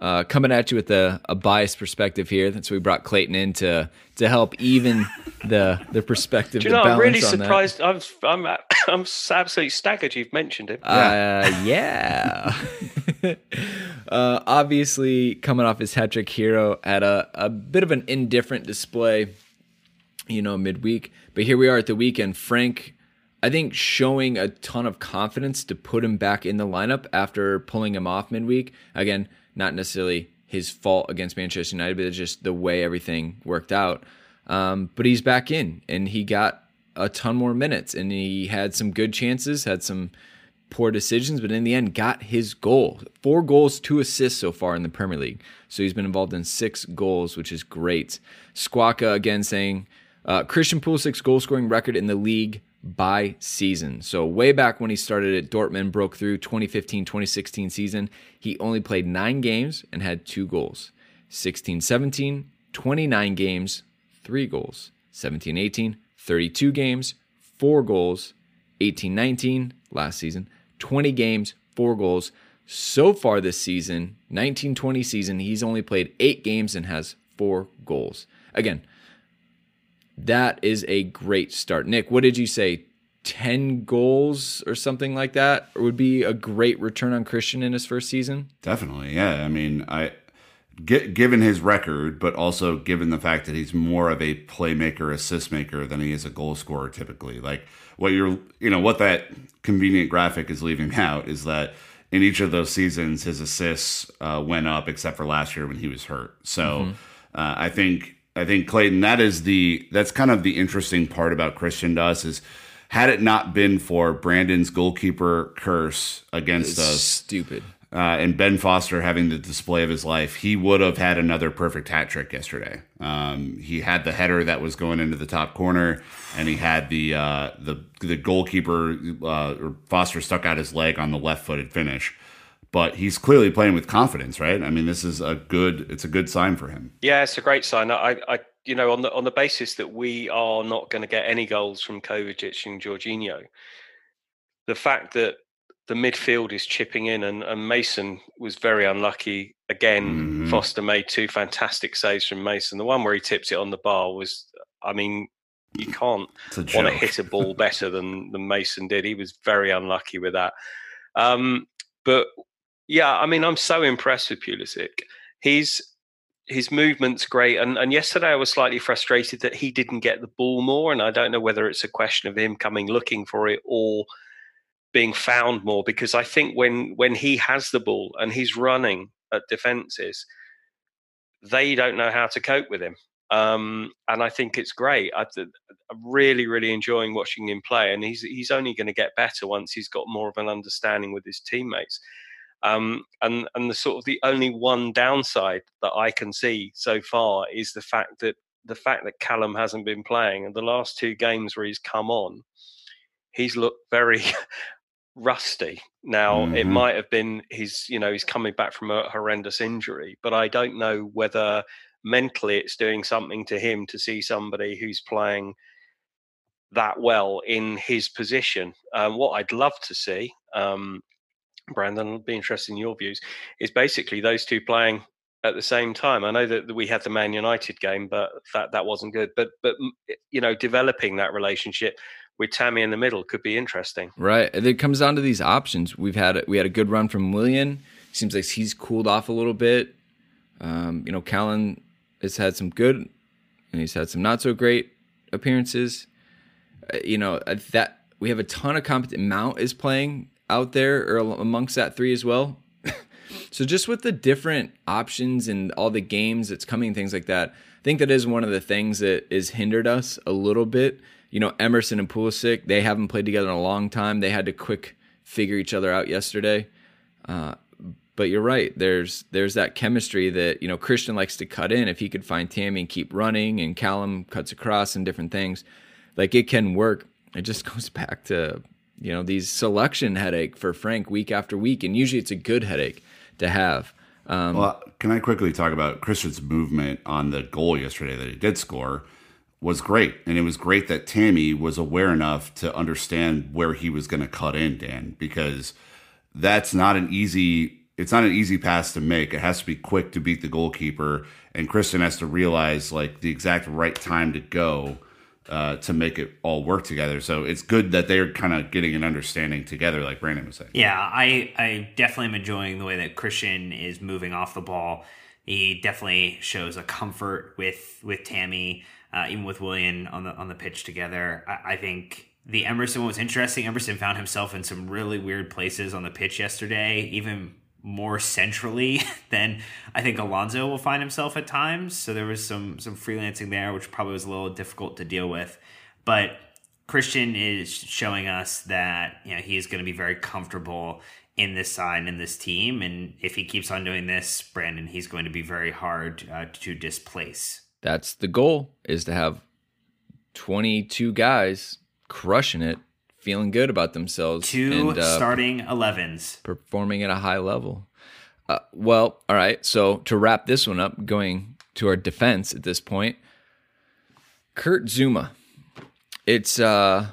uh, coming at you with a, a biased perspective here. That's why we brought Clayton in to to help even *laughs* the the perspective. Do you know? I'm really surprised. I'm I'm *coughs* I'm absolutely staggered. You've mentioned him. Uh, yeah. *laughs* *laughs* uh, obviously, coming off his hat trick hero at a a bit of an indifferent display, you know, midweek. But here we are at the weekend. Frank I think showing a ton of confidence to put him back in the lineup after pulling him off midweek. Again, not necessarily his fault against Manchester United, but it's just the way everything worked out. Um, but he's back in, and he got a ton more minutes, and he had some good chances, had some poor decisions, but in the end, got his goal. Four goals, two assists so far in the Premier League. So he's been involved in six goals, which is great. Squawka again saying uh, Christian Pulisic's goal scoring record in the league by season. So, way back when he started at Dortmund, broke through 2015 2016 season, he only played nine games and had two goals. 16 17, 29 games, three goals. 17 18, 32 games, four goals. 18 19, last season, 20 games, four goals. So far this season, 19 20 season, he's only played eight games and has four goals. Again, that is a great start. Nick, what did you say? 10 goals or something like that would be a great return on Christian in his first season? Definitely. Yeah. I mean, I get, given his record, but also given the fact that he's more of a playmaker, assist maker than he is a goal scorer typically. Like what you're, you know, what that convenient graphic is leaving *laughs* out is that in each of those seasons, his assists uh, went up, except for last year when he was hurt. So mm-hmm. uh, I think I think Clayton, that is the that's kind of the interesting part about Christian to us is had it not been for Brandon's goalkeeper curse against it's us, stupid, uh, and Ben Foster having the display of his life, he would have had another perfect hat trick yesterday. Um, he had the header that was going into the top corner, and he had the uh, the the goalkeeper uh, Foster stuck out his leg on the left footed finish but he's clearly playing with confidence, right? I mean, this is a good it's a good sign for him. Yeah, it's a great sign. I, I you know, on the on the basis that we are not going to get any goals from Kovacic and Jorginho, the fact that the midfield is chipping in and, and Mason was very unlucky again. Mm-hmm. Foster made two fantastic saves from Mason. The one where he tips it on the bar was, I mean, you can't want to hit a ball better than than Mason did. He was very unlucky with that. Um, but yeah, I mean, I'm so impressed with Pulisic. He's his movement's great, and and yesterday I was slightly frustrated that he didn't get the ball more, and I don't know whether it's a question of him coming looking for it or being found more because I think when when he has the ball and he's running at defenses, they don't know how to cope with him. Um, and I think it's great. I, am really, really enjoying watching him play, and he's he's only going to get better once he's got more of an understanding with his teammates. Um, and and the sort of the only one downside that I can see so far is the fact that the fact that Callum hasn't been playing, and the last two games where he's come on, he's looked very *laughs* rusty. Now mm-hmm. it might have been he's you know, he's coming back from a horrendous injury, but I don't know whether mentally it's doing something to him to see somebody who's playing that well in his position. Um, what I'd love to see, um, Brandon, I'd be interested in your views, is basically those two playing at the same time. I know that we had the Man United game, but that that wasn't good. But but you know, developing that relationship with Tammy in the middle could be interesting. Right. It comes down to these options. We've had we had a good run from Willian. Seems like he's cooled off a little bit. Um, you know, Callum has had some good, and he's had some not so great appearances. Uh, you know uh, that we have a ton of competent. Mount is playing out there or amongst that three as well. *laughs* so just with the different options and all the games that's coming, things like that, I think that is one of the things that is hindered us a little bit. You know, Emerson and Pulisic, they haven't played together in a long time. They had to quick figure each other out yesterday. Uh, but you're right. There's there's that chemistry that you know Christian likes to cut in. If he could find Tammy and keep running, and Callum cuts across and different things, like it can work. It just *laughs* goes back to you know these selection headache for Frank week after week, and usually it's a good headache to have. Um, well, can I quickly talk about Christian's movement on the goal yesterday that he did score? Was great, and it was great that Tammy was aware enough to understand where he was going to cut in, Dan, because that's not an easy. It's not an easy pass to make. It has to be quick to beat the goalkeeper, and Christian has to realize like the exact right time to go uh, to make it all work together. So it's good that they're kind of getting an understanding together, like Brandon was saying. Yeah, I I definitely am enjoying the way that Christian is moving off the ball. He definitely shows a comfort with with Tammy, uh, even with Willian on the on the pitch together. I, I think the Emerson was interesting. Emerson found himself in some really weird places on the pitch yesterday, even more centrally *laughs* than I think Alonso will find himself at times. So there was some some freelancing there, which probably was a little difficult to deal with. But Christian is showing us that you know he is going to be very comfortable in this side and in this team, and if he keeps on doing this, Brandon, he's going to be very hard uh, to displace. That's the goal: is to have twenty-two guys crushing it feeling good about themselves. Two and, uh, starting 11s. Performing at a high level. Uh, well, all right. So to wrap this one up, going to our defense at this point, Kurt Zouma. It's uh,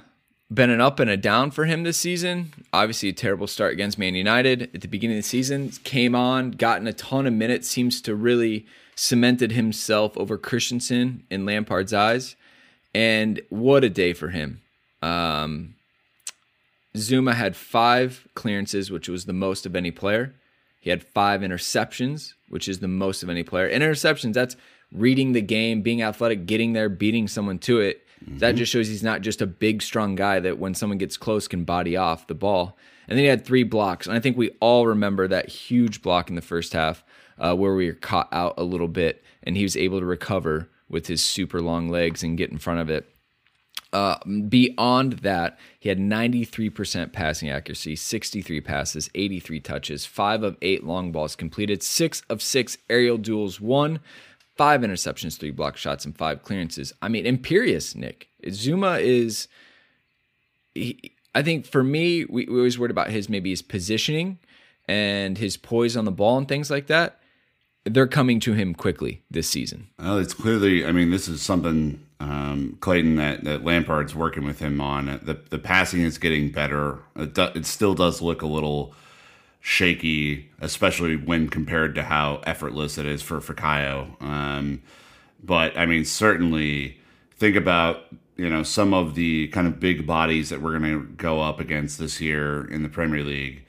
been an up and a down for him this season. Obviously, a terrible start against Man United at the beginning of the season. Came on, gotten a ton of minutes, seems to really cemented himself over Christensen in Lampard's eyes. And what a day for him. Um, Zouma had five clearances, which was the most of any player. He had five interceptions, which is the most of any player. And interceptions, that's reading the game, being athletic, getting there, beating someone to it. Mm-hmm. That just shows he's not just a big, strong guy that when someone gets close can body off the ball. And then he had three blocks. And I think we all remember that huge block in the first half uh, where we were caught out a little bit and he was able to recover with his super long legs and get in front of it. Uh, beyond that, he had 93% passing accuracy, 63 passes, 83 touches, five of eight long balls completed, six of six aerial duels won, five interceptions, three block shots, and five clearances. I mean, imperious, Nick. Zouma is. He, I think for me, we, we always worried about his maybe his positioning and his poise on the ball and things like that they're coming to him quickly this season. Well, it's clearly. I mean, this is something um, Clayton that, that Lampard's working with him on. The the passing is getting better. It, do, it still does look a little shaky, especially when compared to how effortless it is for Fikayo. Um, but I mean, certainly think about you know some of the kind of big bodies that we're going to go up against this year in the Premier League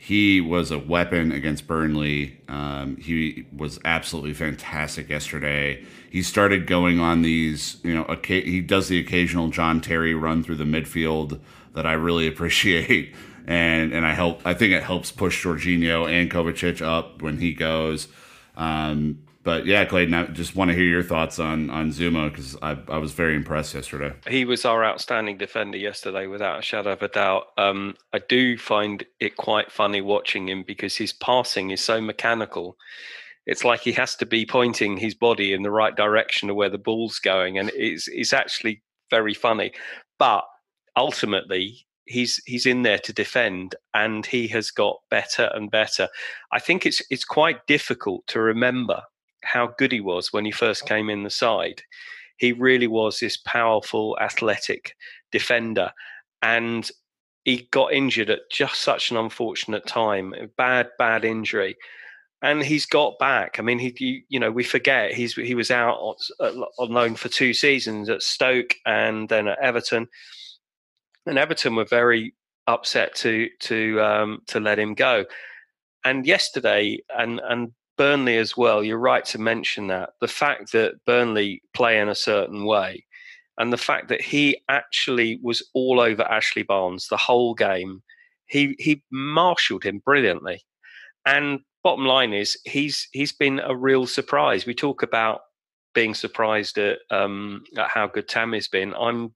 he was a weapon against Burnley. Um, he was absolutely fantastic yesterday. He started going on these, you know, he does the occasional John Terry run through the midfield that I really *laughs* appreciate, and and I help. I think it helps push Jorginho and Kovacic up when he goes. Um, but yeah, Clayton, I just want to hear your thoughts on on Zouma because I, I was very impressed yesterday. He was our outstanding defender yesterday, without a shadow of a doubt. Um, I do find it quite funny watching him because his passing is so mechanical. It's like he has to be pointing his body in the right direction of where the ball's going, and it's it's actually very funny. But ultimately, he's he's in there to defend and he has got better and better i think it's it's quite difficult to remember how good he was when he first came in the side. He really was this powerful, athletic defender. And he got injured at just such an unfortunate time, a bad, bad injury. And he's got back. I mean, he, you know, we forget he's he was out on loan for two seasons at Stoke and then at Everton, and Everton were very upset to to um, to let him go. And yesterday, and and Burnley as well, you're right to mention that. The fact that Burnley play in a certain way and the fact that he actually was all over Ashley Barnes the whole game, he he marshaled him brilliantly. And bottom line is he's he's been a real surprise. We talk about being surprised at um, at how good Tammy's been. I'm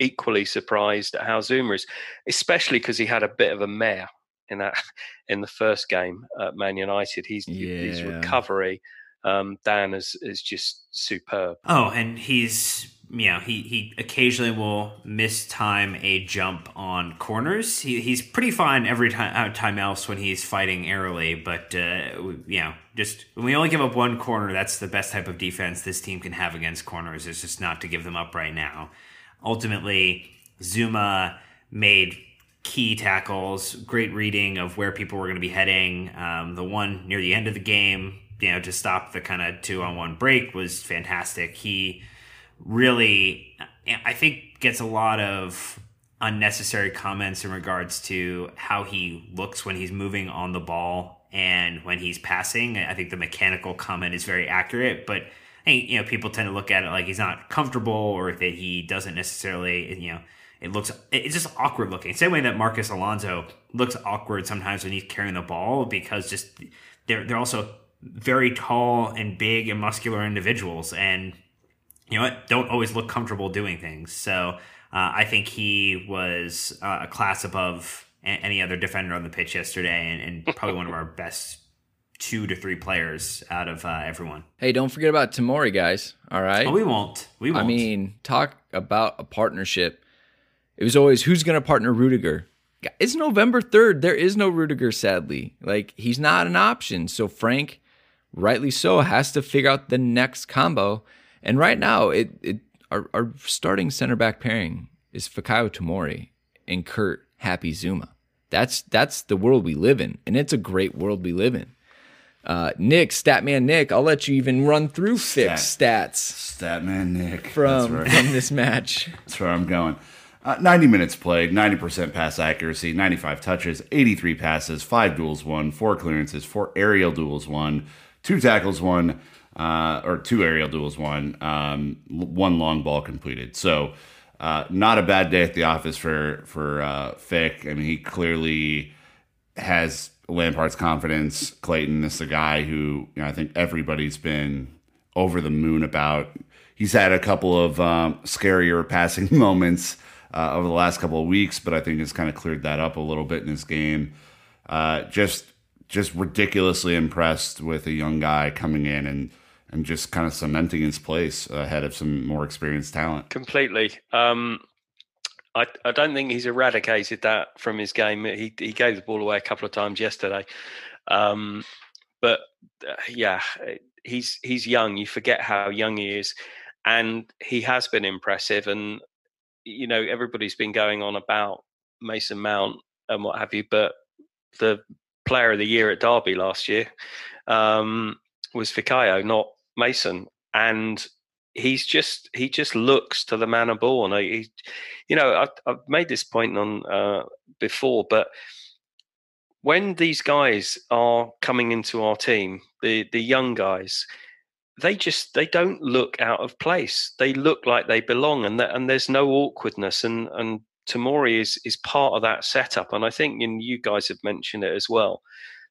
equally surprised at how Zouma is, especially because he had a bit of a mare in that in the first game at Man United. He's yeah. his recovery, um, Dan is is just superb. Oh, and he's you know he he occasionally will miss time a jump on corners. He he's pretty fine every time uh, time else when he's fighting airily, but uh, you know just when we only give up one corner, that's the best type of defense this team can have against corners. Is just not to give them up right now. Ultimately, Zouma made key tackles, great reading of where people were going to be heading. Um, the one near the end of the game, you know, to stop the kind of two on one break was fantastic. He really, I think, gets a lot of unnecessary comments in regards to how he looks when he's moving on the ball and when he's passing. I think the mechanical comment is very accurate, but I think, you know, people tend to look at it like he's not comfortable or that he doesn't necessarily, you know, it looks it's just awkward looking. Same way that Marcos Alonso looks awkward sometimes when he's carrying the ball because just they're they're also very tall and big and muscular individuals and you know what don't always look comfortable doing things. So uh, I think he was uh, a class above any other defender on the pitch yesterday and, and *laughs* probably one of our best two to three players out of uh, everyone. Hey, don't forget about Tomori, guys. All right. Oh, we won't. We won't. I mean, talk about a partnership it was always who's going to partner Rudiger. It's November 3rd. There is no Rudiger, sadly. Like, he's not an option. So, Frank, rightly so, has to figure out the next combo. And right now, it, it our, our starting center back pairing is Fikayo Tomori and Kurt Happy Zouma. That's that's the world we live in, and it's a great world we live in. Uh, Nick, Statman Nick, I'll let you even run through Fick's Stat. stats Statman Nick. from, That's right. from *laughs* this match. That's where I'm going. Uh, 90 minutes played, 90% pass accuracy, 95 touches, 83 passes, 5 duels won, 4 clearances, 4 aerial duels won, 2 tackles won, uh, or 2 aerial duels won, um, 1 long ball completed. So, uh, not a bad day at the office for, for uh, Fick. I mean, he clearly has Lampard's confidence. Clayton is the guy who you know, I think everybody's been over the moon about. He's had a couple of um, scarier passing *laughs* moments uh, over the last couple of weeks, but I think has kind of cleared that up a little bit in his game. Uh, just just ridiculously impressed with a young guy coming in and and just kind of cementing his place ahead of some more experienced talent. completely. Um, I, I don't think he's eradicated that from his game. He he gave the ball away a couple of times yesterday, um, but uh, yeah, he's he's young. You forget how young he is, and he has been impressive. And you know everybody's been going on about Mason Mount and what have you, but the Player of the Year at Derby last year um, was Fikayo, not Mason, and he's just he just looks to the manner born. He, you know, I've, I've made this point on uh, before, but when these guys are coming into our team, the the young guys, they just they don't look out of place. They look like they belong, and that, and there's no awkwardness. And and Tomori is is part of that setup. And I think and you guys have mentioned it as well.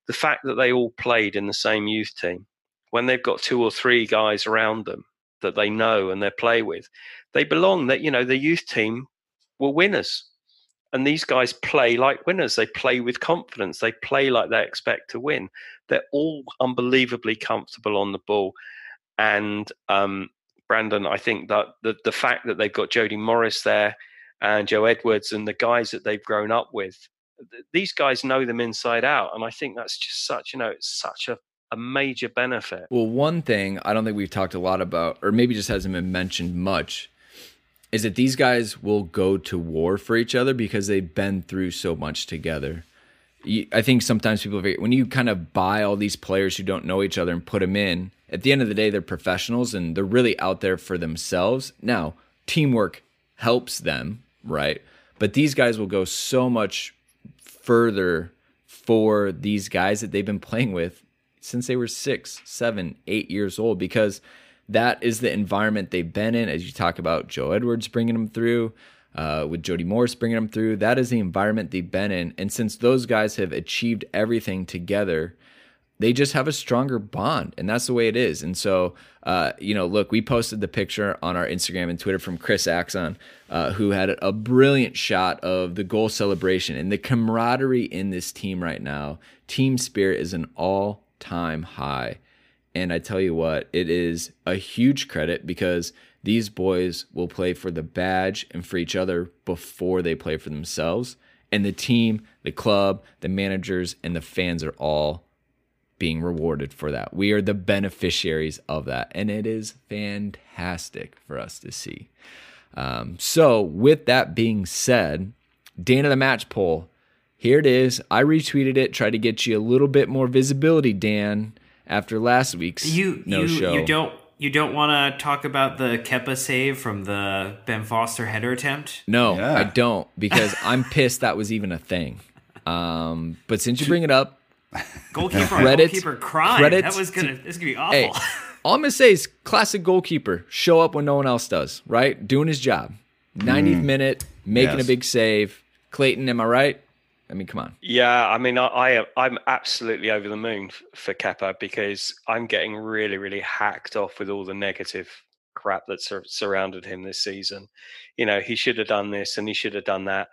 The fact that they all played in the same youth team, when they've got two or three guys around them that they know and they play with, they belong. That you know the youth team were winners. And these guys play like winners. They play with confidence. They play like they expect to win. They're all unbelievably comfortable on the ball. And um, Brandon, I think that the, the fact that they've got Jody Morris there and Joe Edwards and the guys that they've grown up with, th- these guys know them inside out. And I think that's just such, you know, it's such a, a major benefit. Well, one thing I don't think we've talked a lot about, or maybe just hasn't been mentioned much, is that these guys will go to war for each other because they've been through so much together. I think sometimes people forget when you kind of buy all these players who don't know each other and put them in. At the end of the day, they're professionals and they're really out there for themselves. Now, teamwork helps them, right? But these guys will go so much further for these guys that they've been playing with since they were six, seven, eight years old because that is the environment they've been in. As you talk about Joe Edwards bringing them through, uh, with Jody Morris bringing them through, that is the environment they've been in. And since those guys have achieved everything together, they just have a stronger bond. And that's the way it is. And so uh, you know look we posted the picture on our instagram and twitter from chris axon uh, who had a brilliant shot of the goal celebration and the camaraderie in this team right now. Team spirit is an all-time high. And i tell you what it is a huge credit because these boys will play for the badge and for each other before they play for themselves and the team the club the managers and the fans are all being rewarded for that. We are the beneficiaries of that, and it is fantastic for us to see. Um, so, with that being said, Dana the match poll. Here it is. I retweeted it, tried to get you a little bit more visibility, Dan, after last week's You no you, show. you don't you don't want to talk about the Kepa save from the Ben Foster header attempt? No, Yeah. I don't because I'm pissed that was even a thing. Um, but since you bring it up, Goalkeeper, *laughs* Credits- goalkeeper crying. credits that was gonna to- this gonna be awful. hey, *laughs* all I'm gonna say is classic goalkeeper. Show up when no one else does, right? Doing his job. 90th minute, making Yes. a big save. Clayton, am I right? I mean, come on. Yeah, I mean, I, I I'm absolutely over the moon for Kepa because I'm getting really, really hacked off with all the negative crap that sur- surrounded him this season. You know, he should have done this and he should have done that.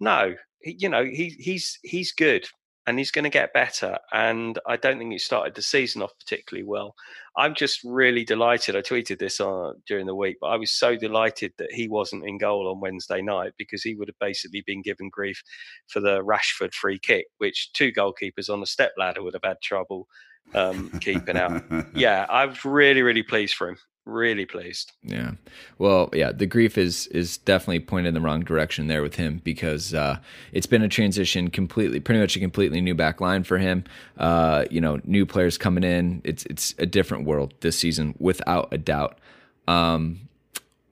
No, he, you know, he he's he's good and he's going to get better. And I don't think he started the season off particularly well. I'm just really delighted. I tweeted this on during the week, but I was so delighted that he wasn't in goal on Wednesday night because he would have basically been given grief for the Rashford free kick, which two goalkeepers on a step ladder would have had trouble um, keeping out. *laughs* Yeah, I was really, really pleased for him. Really pleased. Yeah. Well, yeah, the grief is is definitely pointed in the wrong direction there with him because uh, it's been a transition completely, pretty much a completely new back line for him. Uh, you know, new players coming in. It's it's a different world this season without a doubt. Um,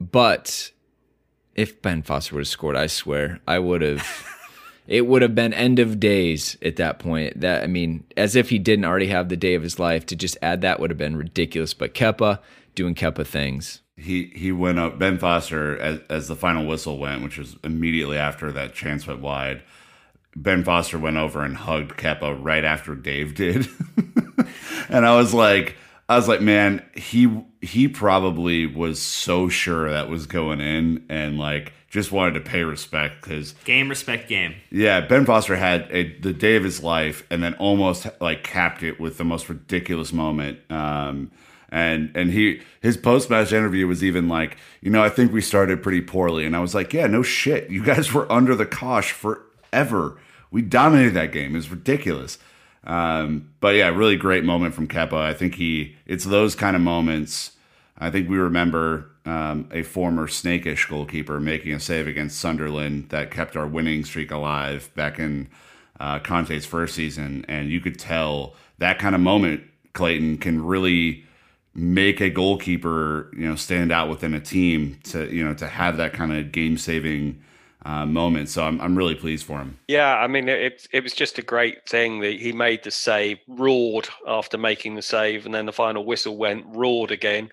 but if Ben Foster would have scored, I swear I would have. *laughs* it would have been end of days at that point. That I mean, as if he didn't already have the day of his life. To just add that would have been ridiculous. But Kepa doing Kepa things. He he went up Ben Foster as, as the final whistle went, which was immediately after that chance went wide. Ben Foster went over and hugged Kepa right after Dave *laughs* did, and I was like, I was like, man, he he probably was so sure that was going in, and like just wanted to pay respect because game respect game. Yeah, Ben Foster had a, the day of his life, and then almost like capped it with the most ridiculous moment. Um, and and he his post match interview was even like, you know, I think we started pretty poorly, and I was like, yeah, no shit, you guys were under the cosh forever. We dominated that game. It's ridiculous. Um, but yeah, really great moment from Kepa. I think he it's those kind of moments. I think we remember um, a former snakish goalkeeper making a save against Sunderland that kept our winning streak alive back in uh, Conte's first season, and you could tell that kind of moment, Clayton, can really make a goalkeeper you know stand out within a team to you know to have that kind of game saving uh, moment. So I'm I'm really pleased for him. Yeah, I mean it it was just a great thing that he made the save, roared after making the save, and then the final whistle went, roared again.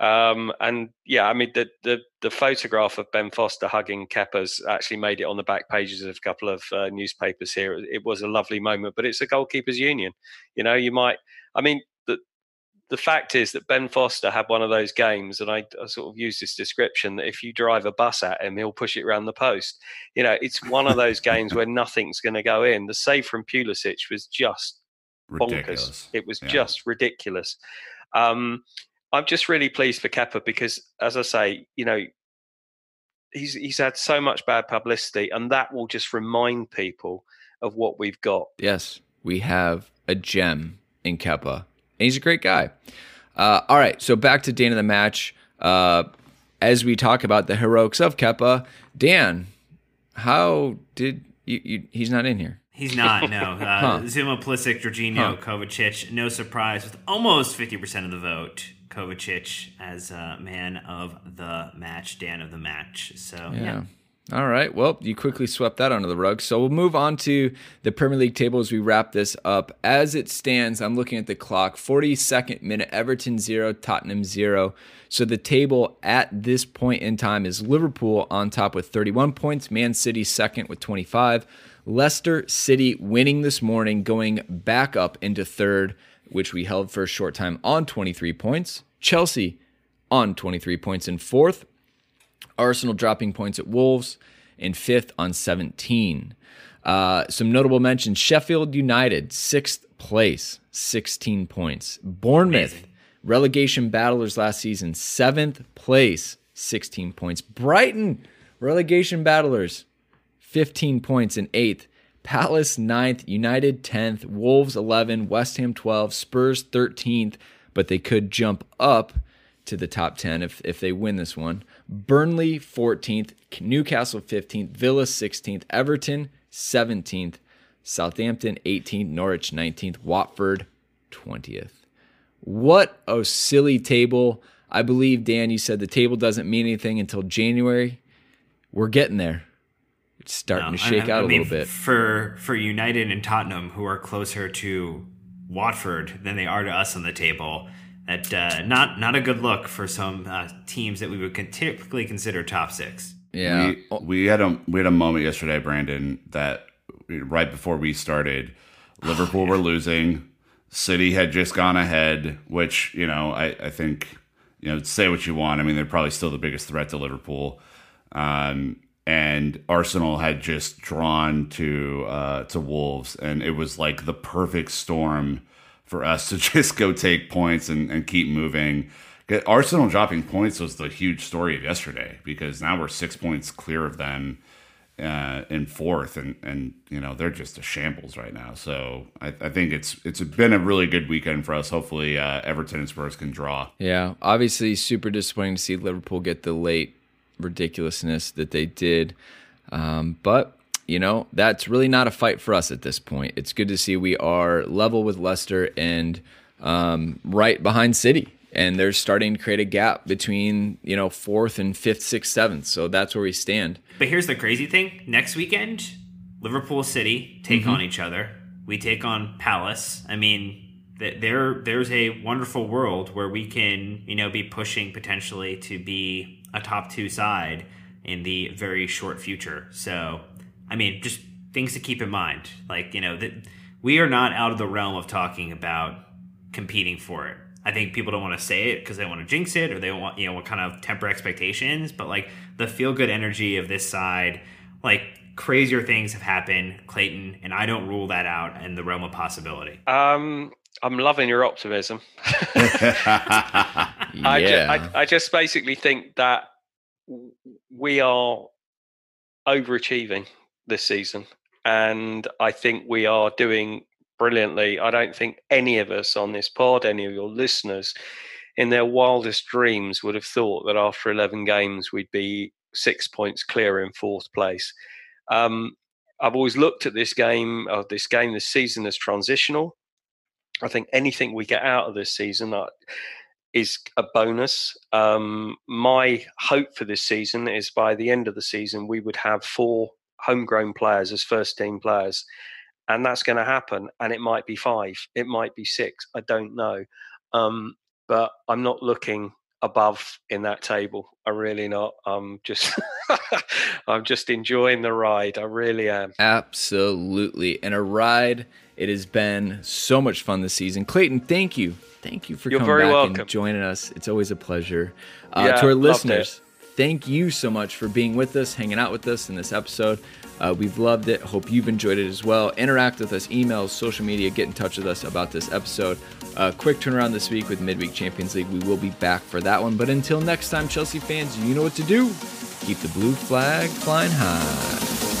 Um, and yeah, I mean the, the the photograph of Ben Foster hugging Kepa's actually made it on the back pages of a couple of uh, newspapers here. It was a lovely moment, but it's a goalkeepers union. You know, you might. I mean, the fact is that Ben Foster had one of those games, and I, I, sort of use this description that if you drive a bus at him, he'll push it around the post. You know, it's one of those games where nothing's going to go in. The save from Pulisic was just bonkers. Ridiculous. It was yeah. just ridiculous. Um, I'm just really pleased for Kepa because, as I say, you know, he's he's had so much bad publicity, and that will just remind people of what we've got. Yes, we have a gem in Kepa, and he's a great guy. Uh, all right, so back to Dan of the match. Uh, as we talk about the heroics of Kepa, Dan, how did you, you he's not in here? He's not, no. *laughs* Uh, huh. Zouma, Pulisic, Jorginho, huh. Kovacic, no surprise, with almost 50% of the vote. Kovacic as a man of the match, Dan of the match. So yeah. yeah. All right. Well, you quickly swept that under the rug. So we'll move on to the Premier League table as we wrap this up. As it stands, I'm looking at the clock 42nd minute, Everton 0, Tottenham 0. So the table at this point in time is Liverpool on top with 31 points, Man City second with 25, Leicester City winning this morning, going back up into third which we held for a short time on 23 points. Chelsea on 23 points in fourth. Arsenal dropping points at Wolves in fifth on 17. Uh, some notable mentions Sheffield United, sixth place, 16 points. Bournemouth, Amazing. relegation battlers last season, seventh place, 16 points. Brighton, relegation battlers, 15 points in eighth. Palace 9th, United 10th, Wolves 11, West Ham 12, Spurs 13th, but they could jump up to the top 10 if, if they win this one. Burnley 14th, Newcastle 15th, Villa 16th, Everton 17th, Southampton 18th, Norwich 19th, Watford 20th. What a silly table. I believe, Dan, you said the table doesn't mean anything until January. We're getting there it's starting no, to shake I, I out mean, a little bit for for United and Tottenham, who are closer to Watford than they are to us on the table. That uh, not not a good look for some uh, teams that we would typically consider top six. Yeah, we, we, had a we had a moment yesterday, Brandon, that right before we started, Liverpool oh, yeah. were losing. City had just gone ahead, which you know I, I think you know say what you want. I mean they're probably still the biggest threat to Liverpool. Um, and Arsenal had just drawn to uh, to Wolves, and it was like the perfect storm for us to *laughs* just go take points and, and keep moving. Arsenal dropping points was the huge story of yesterday because now we're six points clear of them, uh, in fourth, and and you know they're just a shambles right now. So I, I think it's it's been a really good weekend for us. Hopefully, uh, Everton and Spurs can draw. Yeah, obviously, super disappointing to see Liverpool get the late ridiculousness that they did, um, but you know that's really not a fight for us at this point. It's good to see we are level with Leicester and um, right behind City and they're starting to create a gap between you know fourth and fifth, sixth, seventh. So that's where we stand. But here's the crazy thing: next weekend, Liverpool City take mm-hmm. on each other. We take on Palace. I mean, there there's a wonderful world where we can you know be pushing potentially to be a top two side in the very short future. So, I mean, just things to keep in mind. Like you know that we are not out of the realm of talking about competing for it I think people don't want to say it because they want to jinx it or they want you know what kind of temper expectations. But like the feel good energy of this side, like crazier things have happened, Clayton, and I don't rule that out in the realm of possibility. Um, I'm loving your optimism. yeah. *laughs* I, ju- I, I just basically think that we are overachieving this season, and I think we are doing brilliantly. I don't think any of us on this pod, any of your listeners, in their wildest dreams would have thought that after 11 games we'd be six points clear in fourth place. Um, I've always looked at this game, uh, this game, this season as transitional. I think anything we get out of this season uh, is a bonus. Um, my hope for this season is by the end of the season we would have four homegrown players as first team players and that's going to happen. And it might be five, it might be six. I don't know, um, but I'm not looking above in that table. I'm really not. I'm just, *laughs* I'm just enjoying the ride. I really am. Absolutely, and a ride. It has been so much fun this season. Clayton, thank you, thank you for You're coming back welcome. and joining us. It's always a pleasure. Uh, yeah, to our listeners, thank you so much for being with us, hanging out with us in this episode. Uh, we've loved it. Hope you've enjoyed it as well. Interact with us, emails, social media, get in touch with us about this episode. Uh, quick turnaround this week with Midweek Champions League. We will be back for that one. But until next time, Chelsea fans, you know what to do. Keep the blue flag flying high.